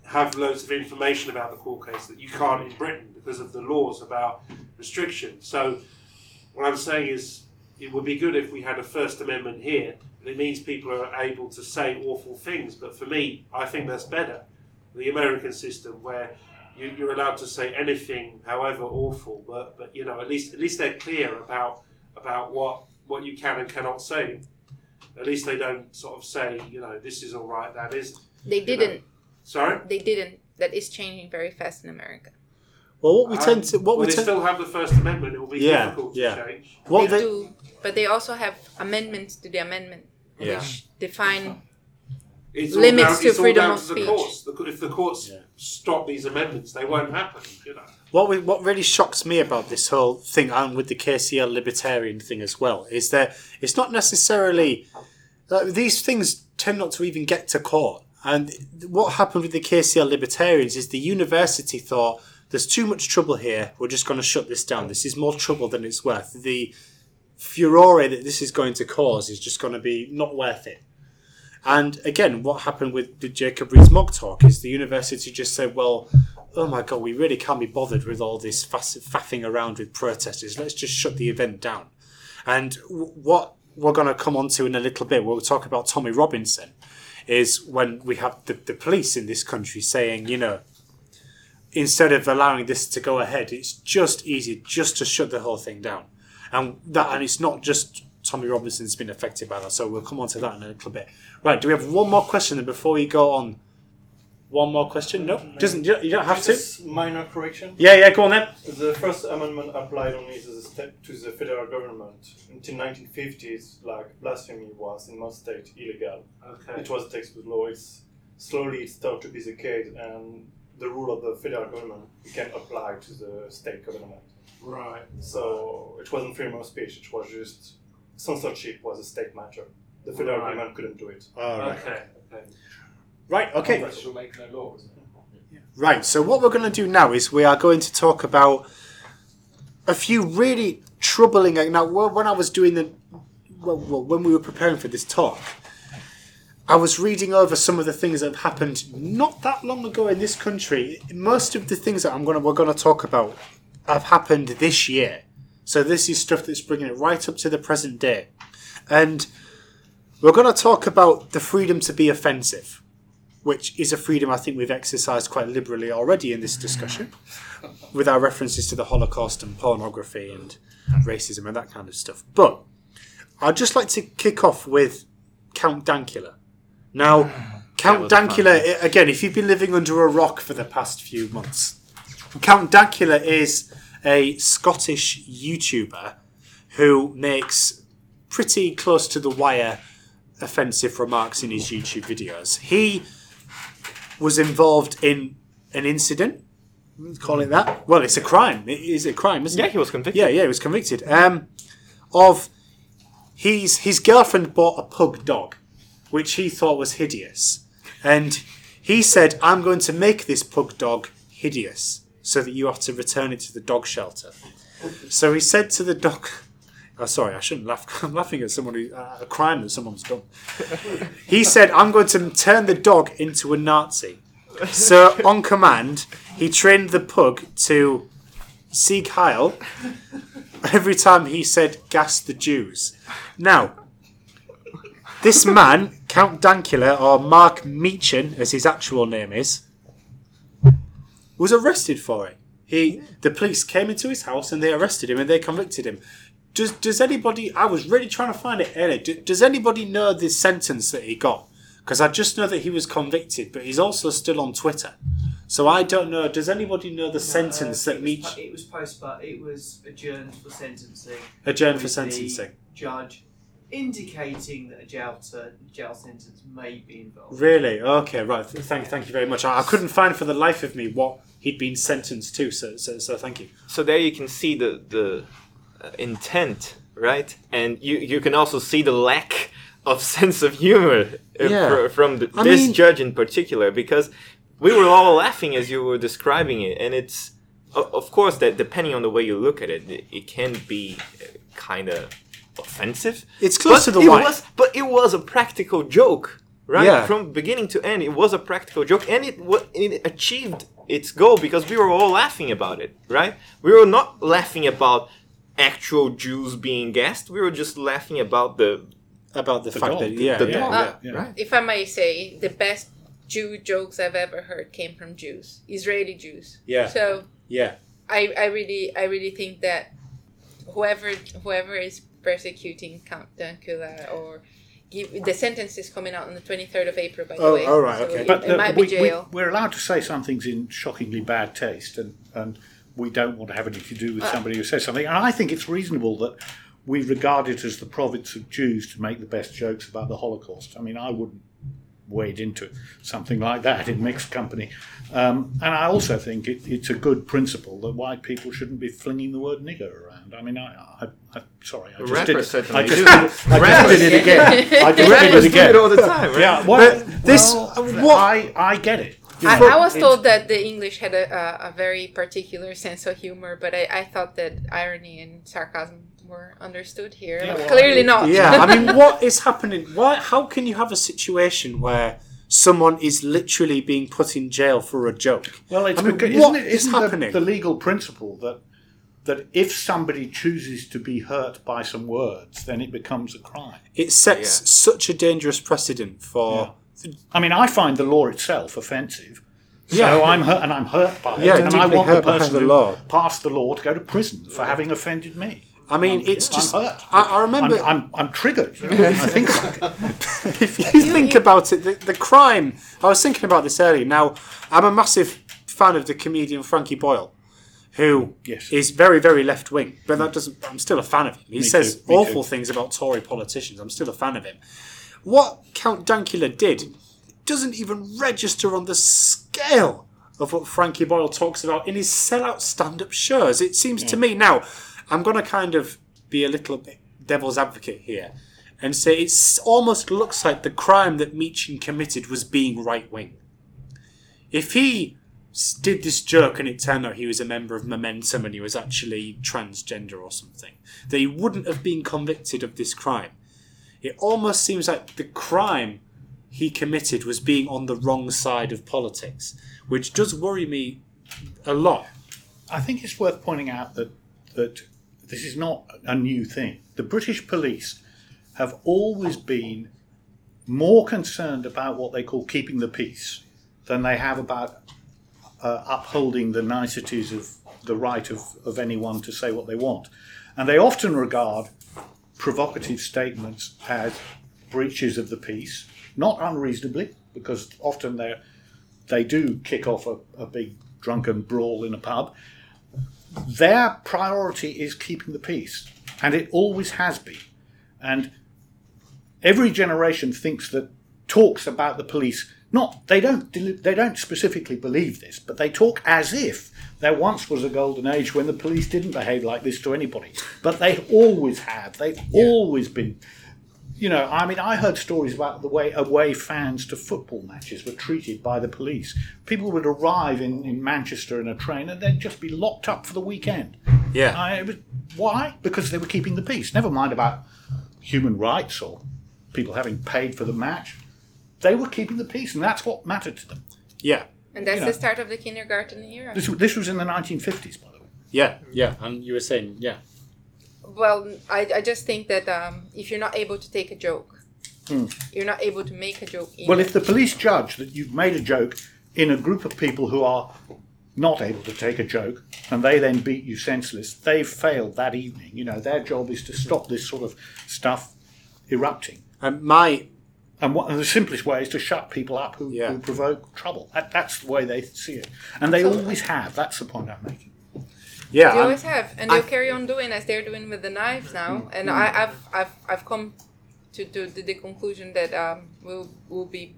have loads of information about the court case that you can't in Britain because of the laws about restriction. So, what I'm saying is, it would be good if we had a First Amendment here. And it means people are able to say awful things. But for me, I think that's better. The American system where you, you're allowed to say anything, however awful, but but you know at least at least they're clear about about what what you can and cannot say. At least they don't sort of say you know this is all right, that isn't. They You know. didn't. Sorry. They didn't. That is changing very fast in America. Well, what we tend to. What um, well, we they tend. still have the First Amendment. It will be Yeah, difficult to yeah. change. What they, they, do, but they also have amendments to the amendment, Yeah. which define. It's Limits all down, to it's all freedom down of to the speech. courts. The, if the courts Yeah. stop these amendments, they won't happen. You know. what we, what really shocks me about this whole thing, and with the KCL libertarian thing as well, is that it's not necessarily uh, these things tend not to even get to court. And what happened with the KCL libertarians is the university thought there's too much trouble here. We're just going to shut this down. This is more trouble than it's worth. The furore that this is going to cause is just going to be not worth it. And again, what happened with the Jacob Rees-Mogg talk is the university just said, well, oh my god, we really can't be bothered with all this faffing around with protesters. Let's just shut the event down. And what we're going to come on to in a little bit, we'll talk about Tommy Robinson, is when we have the, the police in this country saying, you know, instead of allowing this to go ahead, it's just easier just to shut the whole thing down. And that, and it's not just Tommy Robinson's been affected by that. So we'll come on to that in a little bit. Right? Do we have one more question then before we go on? One more question? No, doesn't. You don't- you don't have to. Minor correction. Yeah, yeah. Go on then. The First Amendment applied only to the, state, to the federal government. Until 1950s, like blasphemy was in most states illegal. Okay. It was a textbook law. It's slowly it started to be the case, and the rule of the federal government can apply to the state government. Right. So it wasn't freedom of speech. It was just censorship was a state matter. The federal Right. government couldn't do it. All right. Okay. Okay. Right. Okay. That shall make no law, isn't? Right, so what we're going to do now is we are going to talk about a few really troubling. Now, when I was doing the, well, well, when we were preparing for this talk, I was reading over some of the things that have happened not that long ago in this country. Most of the things that I'm going to we're going to talk about have happened this year. So this is stuff that's bringing it right up to the present day, and we're going to talk about the freedom to be offensive which is a freedom I think we've exercised quite liberally already in this discussion, with our references to the Holocaust and pornography and racism and that kind of stuff. But I'd just like to kick off with Count Dankula. Now, Count fun. Dankula, again, if you've been living under a rock for the past few months, Count Dankula is a Scottish YouTuber who makes pretty close to the wire offensive remarks in his YouTube videos. He was involved in an incident. Let's call it that. Well, it's a crime. It is a crime, isn't Yeah, it? he was convicted. Yeah, yeah, he was convicted. Um, of he's his girlfriend bought a pug dog, which he thought was hideous, and he said, "I'm going to make this pug dog hideous, so that you have to return it to the dog shelter." So he said to the dog. Oh, sorry, I shouldn't laugh. I'm laughing at someone who, uh, a crime that someone's done. He said, I'm going to turn the dog into a Nazi. So, on command, he trained the pug to Sieg Heil every time he said, gas the Jews. Now, this man, Count Dankula, or Mark Meechan, as his actual name is, was arrested for it. He, the police came into his house and they arrested him and they convicted him. does does anybody? I was really trying to find it earlier. Do, does anybody know the sentence that he got? Because I just know that he was convicted, but he's also still on Twitter. So I don't know. Does anybody know the sentence Uh, that Meach po- It was post, but it was adjourned for sentencing. adjourned for sentencing? Judge indicating that a jail ter- jail sentence may be involved. Really? Okay, right. Th- Thank, thank you very much. I, I couldn't find for the life of me what he'd been sentenced to. So, so, so thank you. So there you can see the the uh, intent, right? And you you can also see the lack of sense of humor uh, Yeah. fr- from the, this mean- judge in particular, because we were all laughing as you were describing it, and it's of course that depending on the way you look at it, it, it can be kind of offensive. It's close but to the it white. was, but it was a practical joke, right? Yeah. From beginning to end, it was a practical joke, and it it achieved its goal because we were all laughing about it, right? We were not laughing about actual Jews being gassed. We were just laughing about the About the, fact dog. that yeah, The yeah, dog. yeah. Uh, yeah. right. If I may say, the best Jew jokes I've ever heard came from Jews, Israeli Jews. Yeah. So yeah. I, I really I really think that whoever whoever is persecuting Count Dankula or give, the sentence is coming out on the twenty third of April by the Oh, way. all right, So okay. It, But it uh, might we, be jail. We, are allowed to say some things in shockingly bad taste, and, and we don't want to have anything to do with Uh. somebody who says something. And I think it's reasonable that we regard it as the province of Jews to make the best jokes about the Holocaust. I mean, I wouldn't wade into something like that in mixed company. Um, and I also think it, it's a good principle that white people shouldn't be flinging the word nigger around. I mean, I, I, I sorry, I just did it. certainly I just, do. did it, I just did it again. I just did Rappers it do it all the time, right? Yeah, well, this- well, uh, what- I, I get it. You I, know, I was told that the English had a, a, a very particular sense of humor, but I, I thought that irony and sarcasm were understood here. Yeah, well, Clearly it- not. Yeah, I mean, what is happening? Why? How can you have a situation where someone is literally being put in jail for a joke? Well, it's I mean, because, what isn't it? is Isn't the, happening? the legal principle that that if somebody chooses to be hurt by some words, then it becomes a crime. It sets Yeah. such a dangerous precedent for. I mean, I find the law itself offensive. So Yeah. I'm hurt, and I'm hurt by it, Yeah, and I deeply want the hurt by person the who law. passed the law to go to prison for having offended me. I mean, I'm- it's I'm just. hurt. I, I remember. I'm, I'm, I'm triggered. you know, I think if you think about it, the, the crime. I was thinking about this earlier. Now, I'm a massive fan of the comedian Frankie Boyle, who is Yes. very, very left wing. But that doesn't. I'm still a fan of him. He Me says too, awful things about Tory politicians. I'm still a fan of him. What Count Dankula did doesn't even register on the scale of what Frankie Boyle talks about in his sellout stand-up shows. It seems to me now. I'm going to kind of be a little bit devil's advocate here and say it almost looks like the crime that Meechan committed was being right wing. If he did this joke and it turned out he was a member of Momentum and he was actually transgender or something, that he wouldn't have been convicted of this crime. It almost seems like the crime he committed was being on the wrong side of politics, which does worry me a lot. I think it's worth pointing out that that this is not a new thing. The British police have always been more concerned about what they call keeping the peace than they have about uh, upholding the niceties of the right of, of anyone to say what they want. And they often regard provocative statements as breaches of the peace, not unreasonably, because often they they do kick off a, a big drunken brawl in a pub. Their priority is keeping the peace, and it always has been. And every generation thinks that talks about the police. Not they don't they don't specifically believe this, but they talk as if there once was a golden age when the police didn't behave like this to anybody. But they always have. They've always been. You know, I mean, I heard stories about the way away fans to football matches were treated by the police. People would arrive in, in Manchester in a train and they'd just be locked up for the weekend. Yeah. I, it was, why? Because they were keeping the peace. Never mind about human rights or people having paid for the match. They were keeping the peace, and that's what mattered to them. Yeah. And that's You know. the start of the kindergarten era. This, this was in the 1950s, by the way. Yeah, yeah. And you were saying, yeah. Well, I, I just think that um, if you're not able to take a joke, Hmm. you're not able to make a joke. Either. Well, if the police judge that you've made a joke in a group of people who are not able to take a joke, and they then beat you senseless, they've failed that evening. You know, their job is to stop this sort of stuff erupting. And my And what, and the simplest way is to shut people up who, Yeah. who provoke trouble. That, that's the way they see it. And they Absolutely. always have. That's the point I'm making. yeah, They I'm- always have, and I- they'll carry on doing as they're doing with the knives now. And I, I've, I've, I've come to, to the, the conclusion that um, we'll, we'll be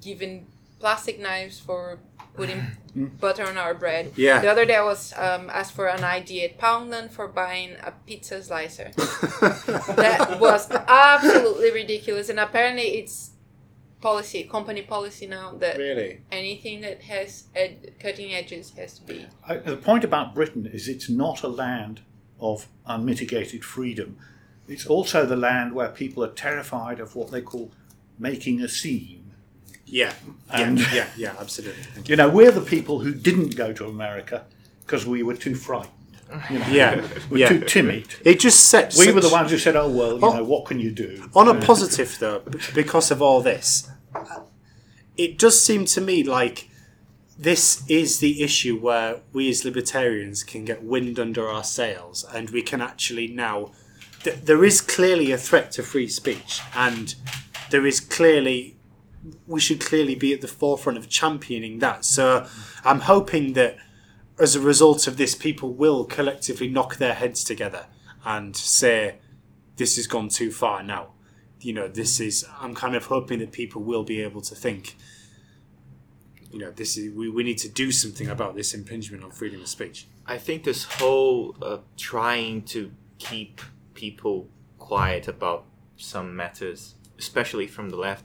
given plastic knives for putting butter on our bread. Yeah. The other day I was um, asked for an ID at Poundland for buying a pizza slicer. that was absolutely ridiculous, and apparently it's policy, company policy now that really. anything that has ed- cutting edges has to be. I, the point about Britain is it's not a land of unmitigated freedom. It's also the land where people are terrified of what they call making a scene. Yeah, And- yeah, yeah, yeah, absolutely. You know, we're the people who didn't go to America because we were too frightened. You know, Yeah, we're yeah. too timid. It just sets. We were the ones who said, "Oh well, you know, what can you do?" On a positive though, because of all this, it does seem to me like this is the issue where we as libertarians can get wind under our sails and we can actually now. Th- there is clearly a threat to free speech, and there is clearly. We should clearly be at the forefront of championing that. So I'm hoping that as a result of this, people will collectively knock their heads together and say, this has gone too far now. You know, this is. I'm kind of hoping that people will be able to think. You know, this is. We, we need to do something about this impingement on freedom of speech. I think this whole uh, trying to keep people quiet about some matters, especially from the left,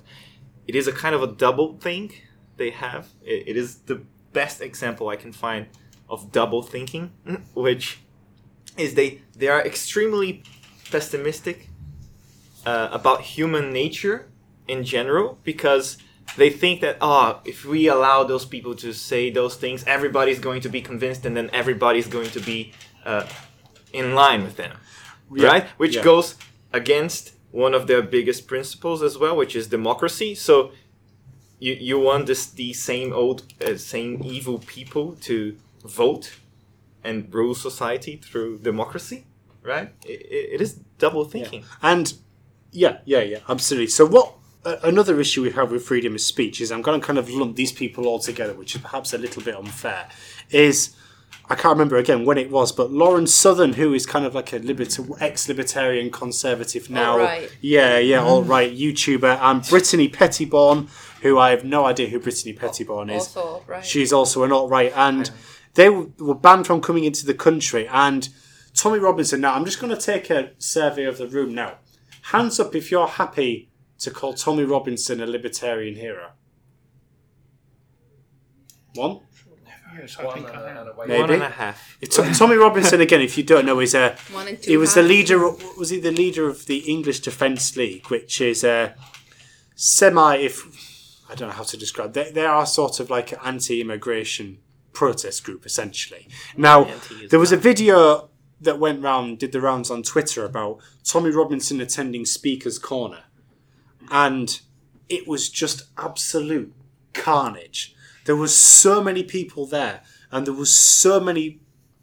it is a kind of a double thing they have. It, it is the best example I can find of double thinking, which is they they are extremely pessimistic uh, about human nature in general because they think that oh if we allow those people to say those things everybody's going to be convinced and then everybody's going to be uh, in line with them Yeah, right which yeah. goes against one of their biggest principles as well which is democracy so you, you want this these same old uh, same evil people to vote and rule society through democracy right it, it is double thinking And yeah, yeah, yeah, absolutely. So what? Uh, another issue we have with freedom of speech is I'm going to kind of lump these people all together, which is perhaps a little bit unfair. Is I can't remember again when it was, but Lauren Southern, who is kind of like a liberta- ex-libertarian conservative now, Alt-right. yeah, yeah, all mm. right, YouTuber, and Brittany Pettibone, who I have no idea who Brittany Pettibone is. Also, right. She's also an alt right, and they were banned from coming into the country. And Tommy Robinson. Now, I'm just going to take a survey of the room now. Hands up if you're happy to call Tommy Robinson a libertarian hero. One, Yes, I think and I a- am. and a maybe. one and a half T- Tommy Robinson again. If you don't know, is a One and two he was the halves. leader. Was he the leader of the English Defence League, which is a semi? If I don't know how to describe, they they are sort of like an anti-immigration protest group essentially. Now Anti-Islam. there was a video that went round, did the rounds on Twitter about Tommy Robinson attending Speaker's Corner, and it was just absolute carnage. There was so many people there, and there was so many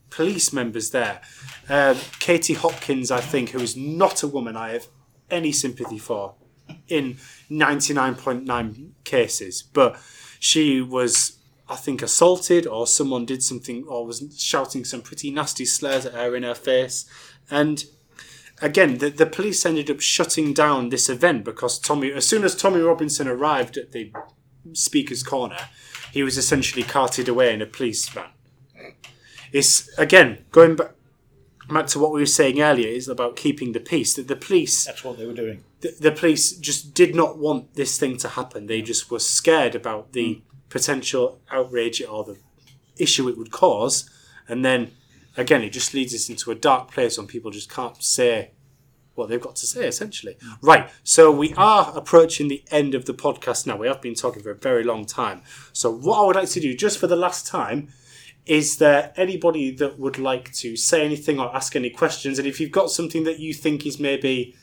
police members there. Uh, Katie Hopkins, I think, who is not a woman I have any sympathy for in 99.9 cases, but she was, I think, assaulted or someone did something or was shouting some pretty nasty slurs at her in her face. And again, the, the police ended up shutting down this event because Tommy, as soon as Tommy Robinson arrived at the speaker's corner, he was essentially carted away in a police van. It's again going back back to what we were saying earlier is about keeping the peace. That the police, That's what they were doing. the, the police just did not want this thing to happen. They just were scared about the hmm. potential outrage or the issue it would cause, and then again, it just leads us into a dark place when people just can't say what they've got to say, essentially. Right, so we are approaching the end of the podcast now. We have been talking for a very long time. So, what I would like to do, just for the last time, is there anybody that would like to say anything or ask any questions? And if you've got something that you think is maybe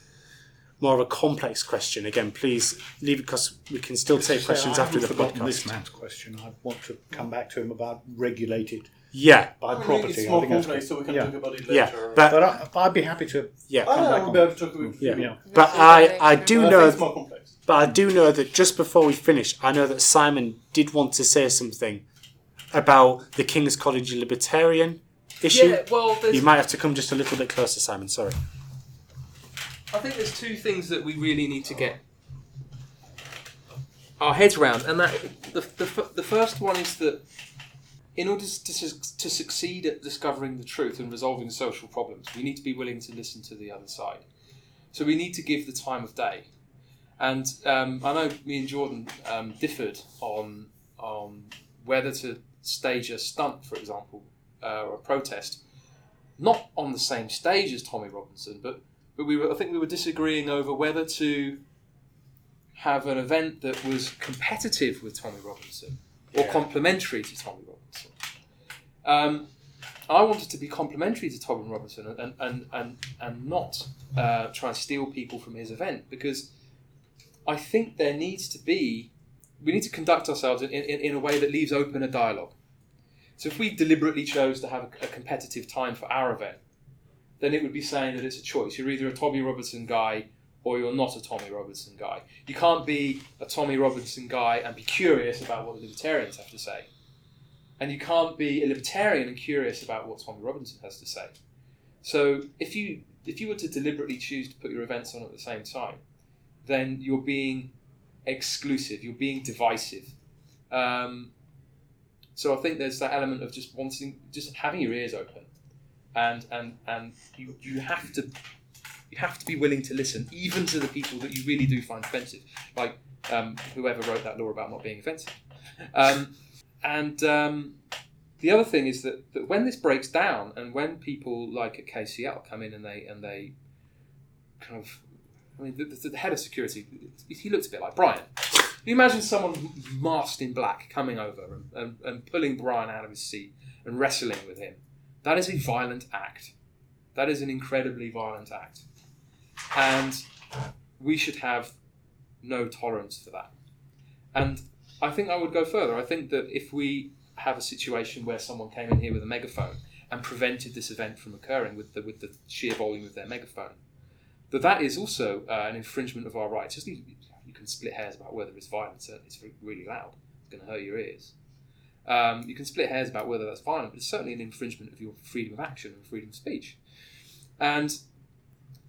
more of a complex question, again, please leave it because we can still take questions after the haven't This podcast. man's question. I want to come back to him about regulated Yeah, by I mean, property. It's I think that's so we can yeah. talk about it yeah, later. but But I, I'd be happy to yeah, come no, back we'll be able to talk with Yeah. yeah. but I I do But I know think it's more complex. But I do know that just before we finish, I know that Simon did want to say something about the King's College Libertarian issue. Yeah, well, You might have to come just a little bit closer, Simon. Sorry. I think there's two things that we really need to get our heads around, and that the, the, the first one is that in order to, su- to succeed at discovering the truth and resolving social problems, we need to be willing to listen to the other side. So we need to give the time of day. And um, I know me and Jordan um, differed on on whether to stage a stunt, for example, uh, or a protest, not on the same stage as Tommy Robinson, but but we were I think we were disagreeing over whether to have an event that was competitive with Tommy Robinson or complementary to Tommy Robinson. Um, I wanted to be complimentary to Tommy Robinson and and and, and not uh, try and steal people from his event because I think there needs to be we need to conduct ourselves in, in, in a way that leaves open a dialogue. So if we deliberately chose to have a, a competitive time for our event, then it would be saying that it's a choice. You're either a Tommy Robinson guy or you're not a Tommy Robinson guy. You can't be a Tommy Robinson guy and be curious about what the libertarians have to say. And you can't be a libertarian and curious about what Tommy Robinson has to say. So if you if you were to deliberately choose to put your events on at the same time, then you're being exclusive. You're being divisive. Um, so I think there's that element of just wanting, just having your ears open, and and and you you have to you have to be willing to listen, even to the people that you really do find offensive, like um, whoever wrote that law about not being offensive. Um, and um, the other thing is that, that when this breaks down, and when people like at KCL come in and they and they kind of, I mean, the, the, the head of security, he looks a bit like Brian. Can you imagine someone masked in black coming over and, and, and pulling Brian out of his seat and wrestling with him? That is a violent act. That is an incredibly violent act. And we should have no tolerance for that. And I think I would go further. I think that if we have a situation where someone came in here with a megaphone and prevented this event from occurring with the, with the sheer volume of their megaphone, that that is also uh, an infringement of our rights. Just you, can split hairs about whether it's violent. Certainly, it's really loud. It's going to hurt your ears. Um, you can split hairs about whether that's violent, but it's certainly an infringement of your freedom of action and freedom of speech. And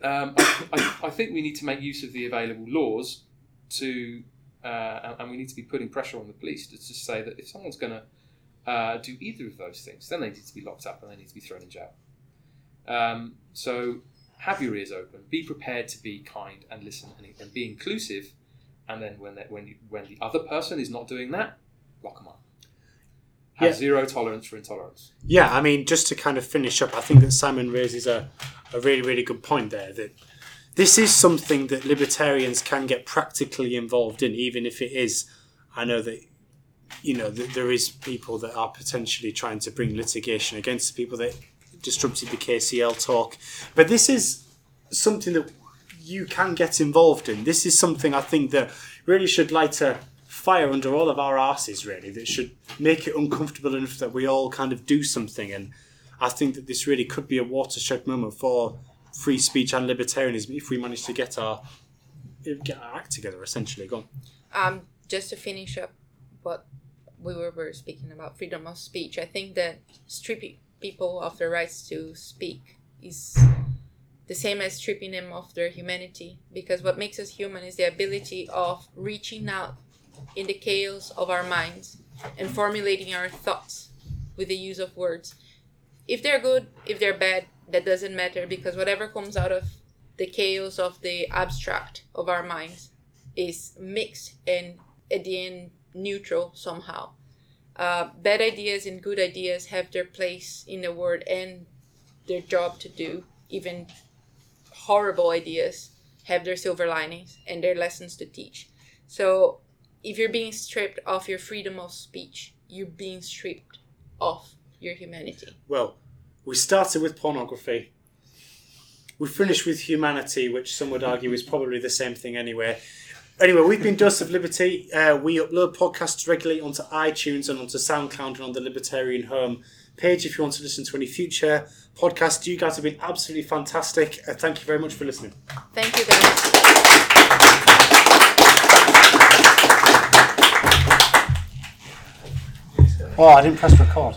um, I, I, I think we need to make use of the available laws to, uh, and we need to be putting pressure on the police to just say that if someone's going to uh, do either of those things, then they need to be locked up and they need to be thrown in jail. Um, so have your ears open, be prepared to be kind and listen and, and be inclusive, and then when that when you, when the other person is not doing that, lock them up. Have Yeah. zero tolerance for intolerance. Yeah, I mean, just to kind of finish up, I think that Simon raises a, a really, really good point there that this is something that libertarians can get practically involved in, even if it is. I know that, you know, that there is people that are potentially trying to bring litigation against the people that disrupted the KCL talk. But this is something that you can get involved in. This is something I think that really should light a fire under all of our asses, really, that should make it uncomfortable enough that we all kind of do something. And I think that this really could be a watershed moment for free speech and libertarianism if we manage to get our get our act together. Essentially, gone. Um, just to finish up what we were, speaking about freedom of speech, I think that stripping people of their rights to speak is the same as stripping them of their humanity because what makes us human is the ability of reaching out in the chaos of our minds and formulating our thoughts with the use of words. If they're good, if they're bad, that doesn't matter because whatever comes out of the chaos of the abstract of our minds is mixed and at the end neutral somehow. Uh, bad ideas and good ideas have their place in the world and their job to do. Even horrible ideas have their silver linings and their lessons to teach. So if you're being stripped of your freedom of speech, you're being stripped of your humanity. Well, we started with pornography. We finished with humanity, which some would argue is probably the same thing anyway. Anyway, we've been Dose of Liberty. Uh, we upload podcasts regularly onto iTunes and onto SoundCloud and on the Libertarian Home page if you want to listen to any future podcasts. You guys have been absolutely fantastic. Uh, thank you very much for listening. Thank you, guys. Oh, I didn't press record.